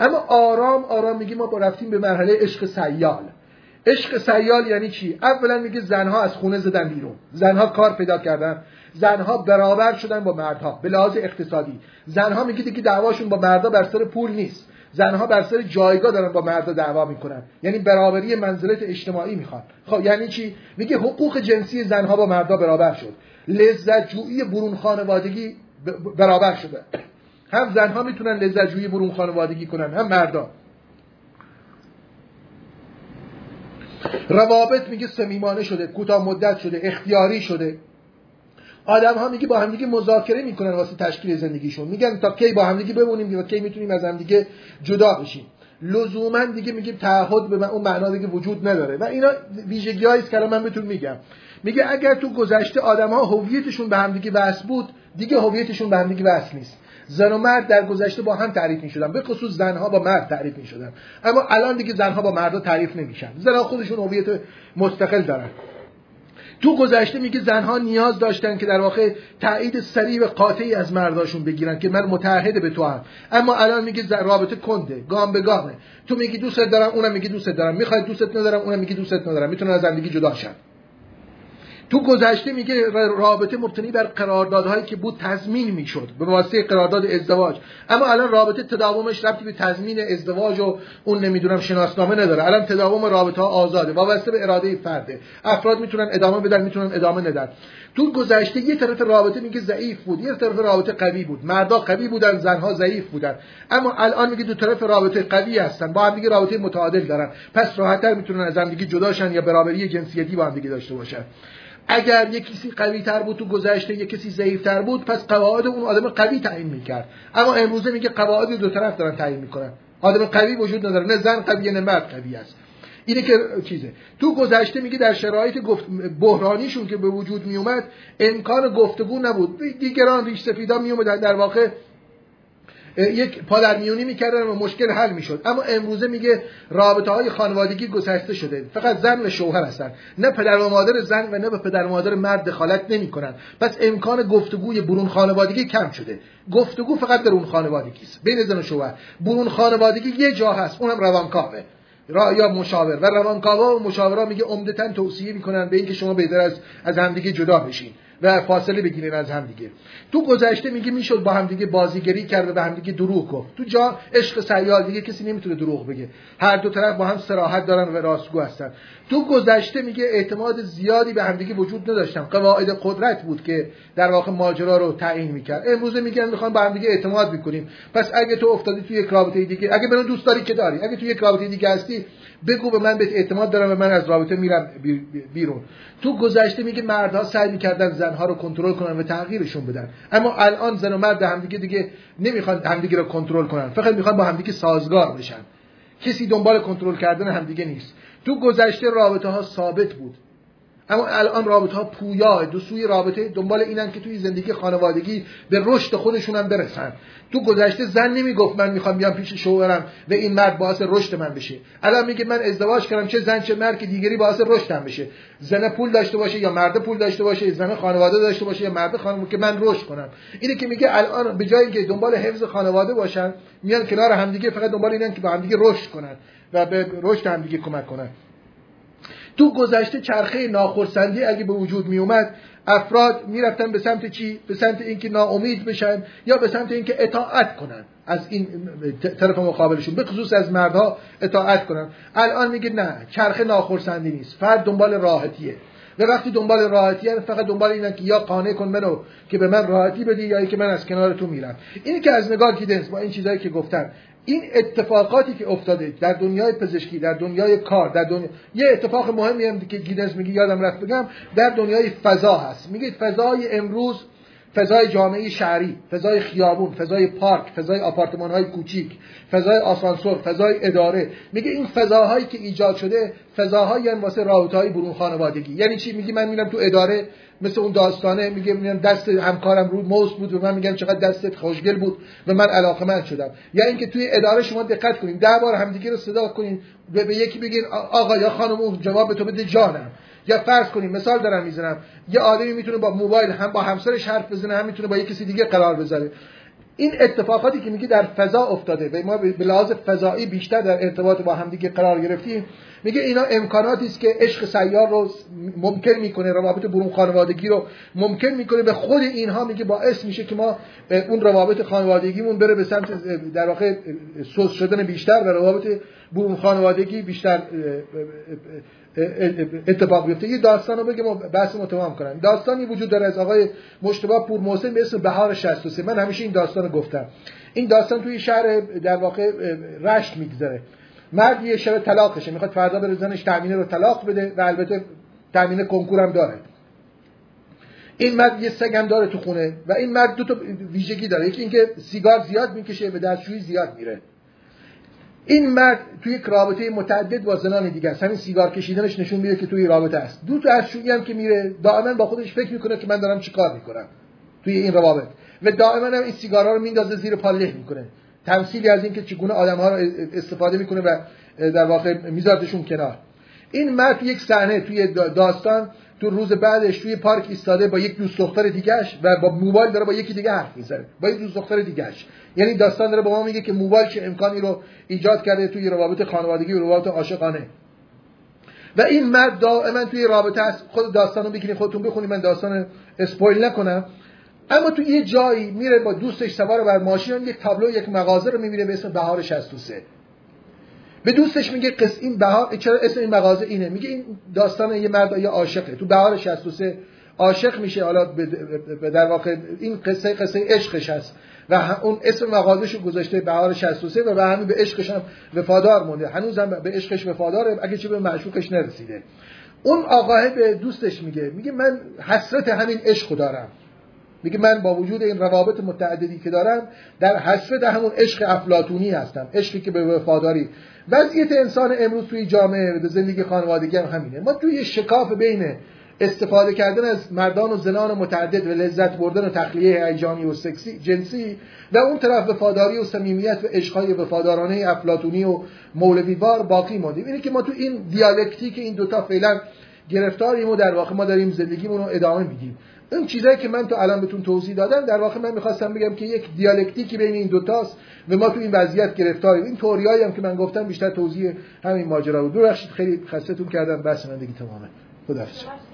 اما آرام آرام میگه ما با رفتیم به مرحله عشق سیال. عشق سیال یعنی چی؟ اولا میگه زنها از خونه زدن بیرون. زنها کار پیدا کردن. زنها برابر شدن با مردها به لحاظ اقتصادی. زنها میگه که دعواشون با مردا بر سر پول نیست. زنها بر سر جایگاه دارن با مردا دعوا می‌کنن. یعنی برابری منزلت اجتماعی می‌خوان. خب یعنی چی؟ میگه حقوق جنسی زنها با مردا برابر شد. لذت جویی برون خانوادگی برابر شده. هم زنها می‌تونن لذت جویی برون خانوادگی کنن هم مردا. روابط میگه سمیمانه شده کوتاه مدت شده اختیاری شده. آدم ها میگه با همدیگه مذاکره می‌کنن واسه تشکیل زندگیشون. میگن تا کی با همدیگه بمونیم و کی می‌تونیم از همدیگه جدا بشیم. لزوما دیگه میگه تعهد به من اون معنا دیگه وجود نداره. و اینا ویژگی است که من بهتون میگم. میگه اگر تو گذشته آدم ها هویتشون به همدیگه وصل بود دیگه هویتشون به همدیگه وصل نیست. زن و مرد در گذشته با هم تعریف می شدن به خصوص زنها با مرد تعریف می شدن اما الان دیگه زنها با مردا تعریف نمیشن. زنها خودشون هویت مستقل دارن. تو گذشته میگه زنها نیاز داشتن که در واقع تایید سریع و قاطعی از مرداشون بگیرن که من متحد به تو هم اما الان میگه رابطه کنده گام به گامه. تو میگی دوست دارم اونم میگی دوست دارم. می‌خواد دوست ندارم اونم میگی دوست ندارم. می‌تونن از زندگی جدا شن. تو گذشته میگه رابطه مبتنی بر قراردادهایی که بود تضمین می‌شد به واسطه قرارداد ازدواج. اما الان رابطه تداومش ربطی به تضمین ازدواج و اون نمی‌دونم شناسنامه نداره. الان تداوم رابطه ها آزاده وابسته به اراده فرده. افراد می‌تونن ادامه بدن می‌تونن ادامه ندن. تو گذشته یه طرف رابطه میگه ضعیف بود یه طرف رابطه قوی بود. مردا قوی بودن زنها ضعیف بودن. اما الان میگه دو طرف رابطه قوی هستن با هم دیگه رابطه متعادل دارن. پس راحتتر می‌تونن از دیگه جداشن یا برابری جنسیتی با هم دیگه داشته باشن. اگر یک کسی قوی تر بود تو گذشته یک کسی ضعیف تر بود پس قواعد اون آدم قوی تعیین می‌کرد. اما امروزه میگه قواعد دو طرف دارن تعیین می‌کنن. آدم قوی وجود نداره نه زن قویه نه مرد قوی است. اینه که چیزه. تو گذشته میگه در شرایط گفت بحرانیشون که به وجود میومد امکان گفتگو نبود. دیگران ریش سفیدا میومدن در واقع یک پادرمیونی می‌کردن و مشکل حل می‌شد. اما امروزه میگه رابطه های خانوادگی گسسته شده. فقط زن و شوهر هستن. نه پدر و مادر زن و نه به پدر و مادر مرد دخالت نمی‌کنن. پس امکان گفتگوی برون خانوادگی کم شده. گفتگو فقط درون خانوادگی است. بین زن و شوهر. برون خانوادگی یه جا هست. اونم روانکاوه. را یا مشاور. و روانکاوا و مشاورا میگه عمدتا توصیه می‌کنن به اینکه شما بهتر از از همدیگه جدا بشین. و فاصله بگیرین از همدیگه تو گذشته میگه می‌شد با همدیگه بازیگری کرد و به همدیگه دروغ گفت. تو جا عشق سیال دیگه کسی نمی‌تونه دروغ بگه. هر دو طرف با هم صراحت دارن و راستگو هستن. تو گذشته میگه اعتماد زیادی به همدیگه وجود نداشتن. قواعد قدرت بود که در واقع ماجرا رو تعیین می‌کرد. امروزه میگن می‌خوان با همدیگه اعتماد می‌کنیم پس اگه تو افتادی تو یک رابطه دیگه اگه منو دوست داری که داری اگه تو یک رابطه دیگه هستی بگو به من به اعتماد دارم و من از رابطه میرم بیرون. تو گذشته میگه مردها سعی می‌کردن زنها رو کنترل کنن و تغییرشون بدن. اما الان زن و مرد همدیگه دیگه نمی‌خوان همدیگه رو کنترل کنن. فقط می‌خوان با همدیگه سازگار بشن. کسی دنبال کنترل کردن همدیگه نیست. تو گذشته رابطه ها ثابت بود. اما الان رابطه ها پویا دو سوی رابطه دنبال اینن که توی زندگی خانوادگی به رشد خودشون هم برسن. تو گذشته زن نمی‌گفت من می‌خوام بیام پیش شوهرم و این مرد باعث رشد من بشه. الان میگه من ازدواج کردم چه زن چه مرد که دیگری باعث رشدم بشه. زن پول داشته باشه یا مرد پول داشته باشه زن خانواده داشته باشه یا مرد خانواده که من رشد کنم. اینه که میگه الان به جای اینکه دنبال حفظ خانواده باشن میان کنار همدیگه فقط دنبال اینن که با همدیگه رشد کنن و به رشد همدیگه کمک کنن. تو گذشته چرخه ناخرسندی اگه به وجود می اومد افراد می‌رفتن به سمت چی؟ به سمت اینکه ناامید بشن یا به سمت اینکه اطاعت کنن. از این طرف مقابلشون. به خصوص از مردها اطاعت کنن. الان میگه نه چرخه ناخرسندی نیست. فرد دنبال راحتیه. و وقتی دنبال راحتیه فقط دنبال اینن که یا قانع کن منو که به من راحتی بدی یا که من از کنار تو میرم. اینی که از نگاه گیدنس با این چیزایی که گفتن این اتفاقاتی که افتاده در دنیای پزشکی در دنیای کار در دنیا یه اتفاق مهمی هم که گیدنس میگه یادم رفت بگم در دنیای فضا هست. میگه فضای امروز فضای جامعه شهری فضای خیابون فضای پارک فضای آپارتمان های کوچیک فضای آسانسور فضای اداره. میگه این فضاهایی که ایجاد شده فضاهایی واسه رابطه های برون خانوادگی. یعنی چی؟ میگه من میرم تو اداره مثل اون داستانه میگه میگم دست همکارم رو موس بود و من میگم چقدر دستت خوشگل بود و من علاقه من شدم. یا اینکه توی اداره شما دقت کنین ده بار همدیگه رو صدا کنین به, یکی بگین آقا یا خانم جواب به تو بده جانم. یا فرض کنیم مثال دارم می‌زنم. یه آدمی می‌تونه با موبایل هم با همسرش حرف بزنه هم می‌تونه با یه کسی دیگه قرار بذاره. این اتفاقاتی که میگی در فضا افتاده و ما به لحاظ فضایی بیشتر در ارتباط با همدیگه قرار گرفتیم. میگه اینا امکاناتی است که عشق سیار رو ممکن می‌کنه روابط برون خانوادگی رو ممکن می‌کنه. به خود اینها میگه باعث میشه که ما اون روابط خانوادگیمون بره به سمت در واقع سوس شدن بیشتر و روابط برون خانوادگی بیشتر اتفاق بیفته. یه داستان رو بگم و بحث رو تمام کنم. داستانی وجود داره از آقای مشتبه پور محسن به اسم بهار 63 من همیشه این داستان رو گفتم. این داستان توی شهر در واقع رشت میگذره مرد یه شب طلاقشه می‌خواد فردا بره زنش تامینه رو طلاق بده و البته تامینه کنکور هم داره. این مرد یه سگ داره تو خونه و این مرد دو تا ویژگی داره. یکی اینکه سیگار زیاد می‌کشه به دستشویی زیاد میره. این مرد توی یک رابطه متعدد با زنان دیگه است. همین سیگار کشیدنش نشون میده که توی رابطه است. دو تا دستشویی هم که میره دائما با خودش فکر می‌کنه که من دارم چیکار می‌کنم توی این روابط. و دائما هم این سیگارا رو میندازه زیر پاله می‌کنه. تمثیلی از اینکه چگونه آدم ها رو استفاده می‌کنه و در واقع میذارتشون کنار. این مرد یک صحنه توی داستان تو روز بعدش توی پارک ایستاده با یک دوست دختر دیگهش و با موبایل داره با یکی دیگه حرف می‌زنه. با یک دوست دختر دیگهش یعنی داستان داره با ما میگه که موبایل چه امکانی رو ایجاد کرده توی روابط خانوادگی و روابط عاشقانه. و این مرد دائما توی رابطه است خود داستان رو خودتون بخونید من داستان اسپویل نکنم. اما تو یه جایی میره با دوستش سوار بر ماشین یک تابلو یک مغازه رو می‌بینه به اسم بهار 63 به دوستش میگه قص این بهار چرا اسم این مغازه اینه؟ میگه این داستان یه مرد یا عاشقه. تو بهار 63 عاشق میشه. حالا در واقع این قصه قصه عشقش هست. و اون اسم مغازهشو گذاشته بهار 63 و به همین به عشقش هم وفادار مونده. هنوزم به عشقش وفاداره. اگه چه به معشوقش نرسیده. اون آقاه به دوستش میگه. میگه من حسرت همین عشق دارم. میگه من با وجود این روابط متعددی که دارم در حسرت همون عشق افلاتونی هستم عشقی که به وفاداری. وضعیت انسان امروز توی جامعه و زندگی خانوادگی هم همینه. ما توی شکاف بین استفاده کردن از مردان و زنان متعدد و لذت بردن و تخلیه هیجانی و سکسی جنسی و اون طرف وفاداری و صمیمیت و عشقهای وفادارانه افلاطونی و مولویوار باقی ماندیم اینه که ما تو این دیالکتیک این دوتا فعلا گرفتاریم و در واقع ما داریم زندگیمون رو ادامه میدیم. اون چیزایی که من تو الان بهتون توضیح دادم در واقع من می‌خواستم بگم که یک دیالکتیکی بین این دوتاست و ما تو این وضعیت گرفتاریم. این توریایی هم که من گفتم بیشتر توضیح همین ماجرا بود. ببخشید خیلی خستتون کردم. بس من دیگه تمامه. خداحافظ.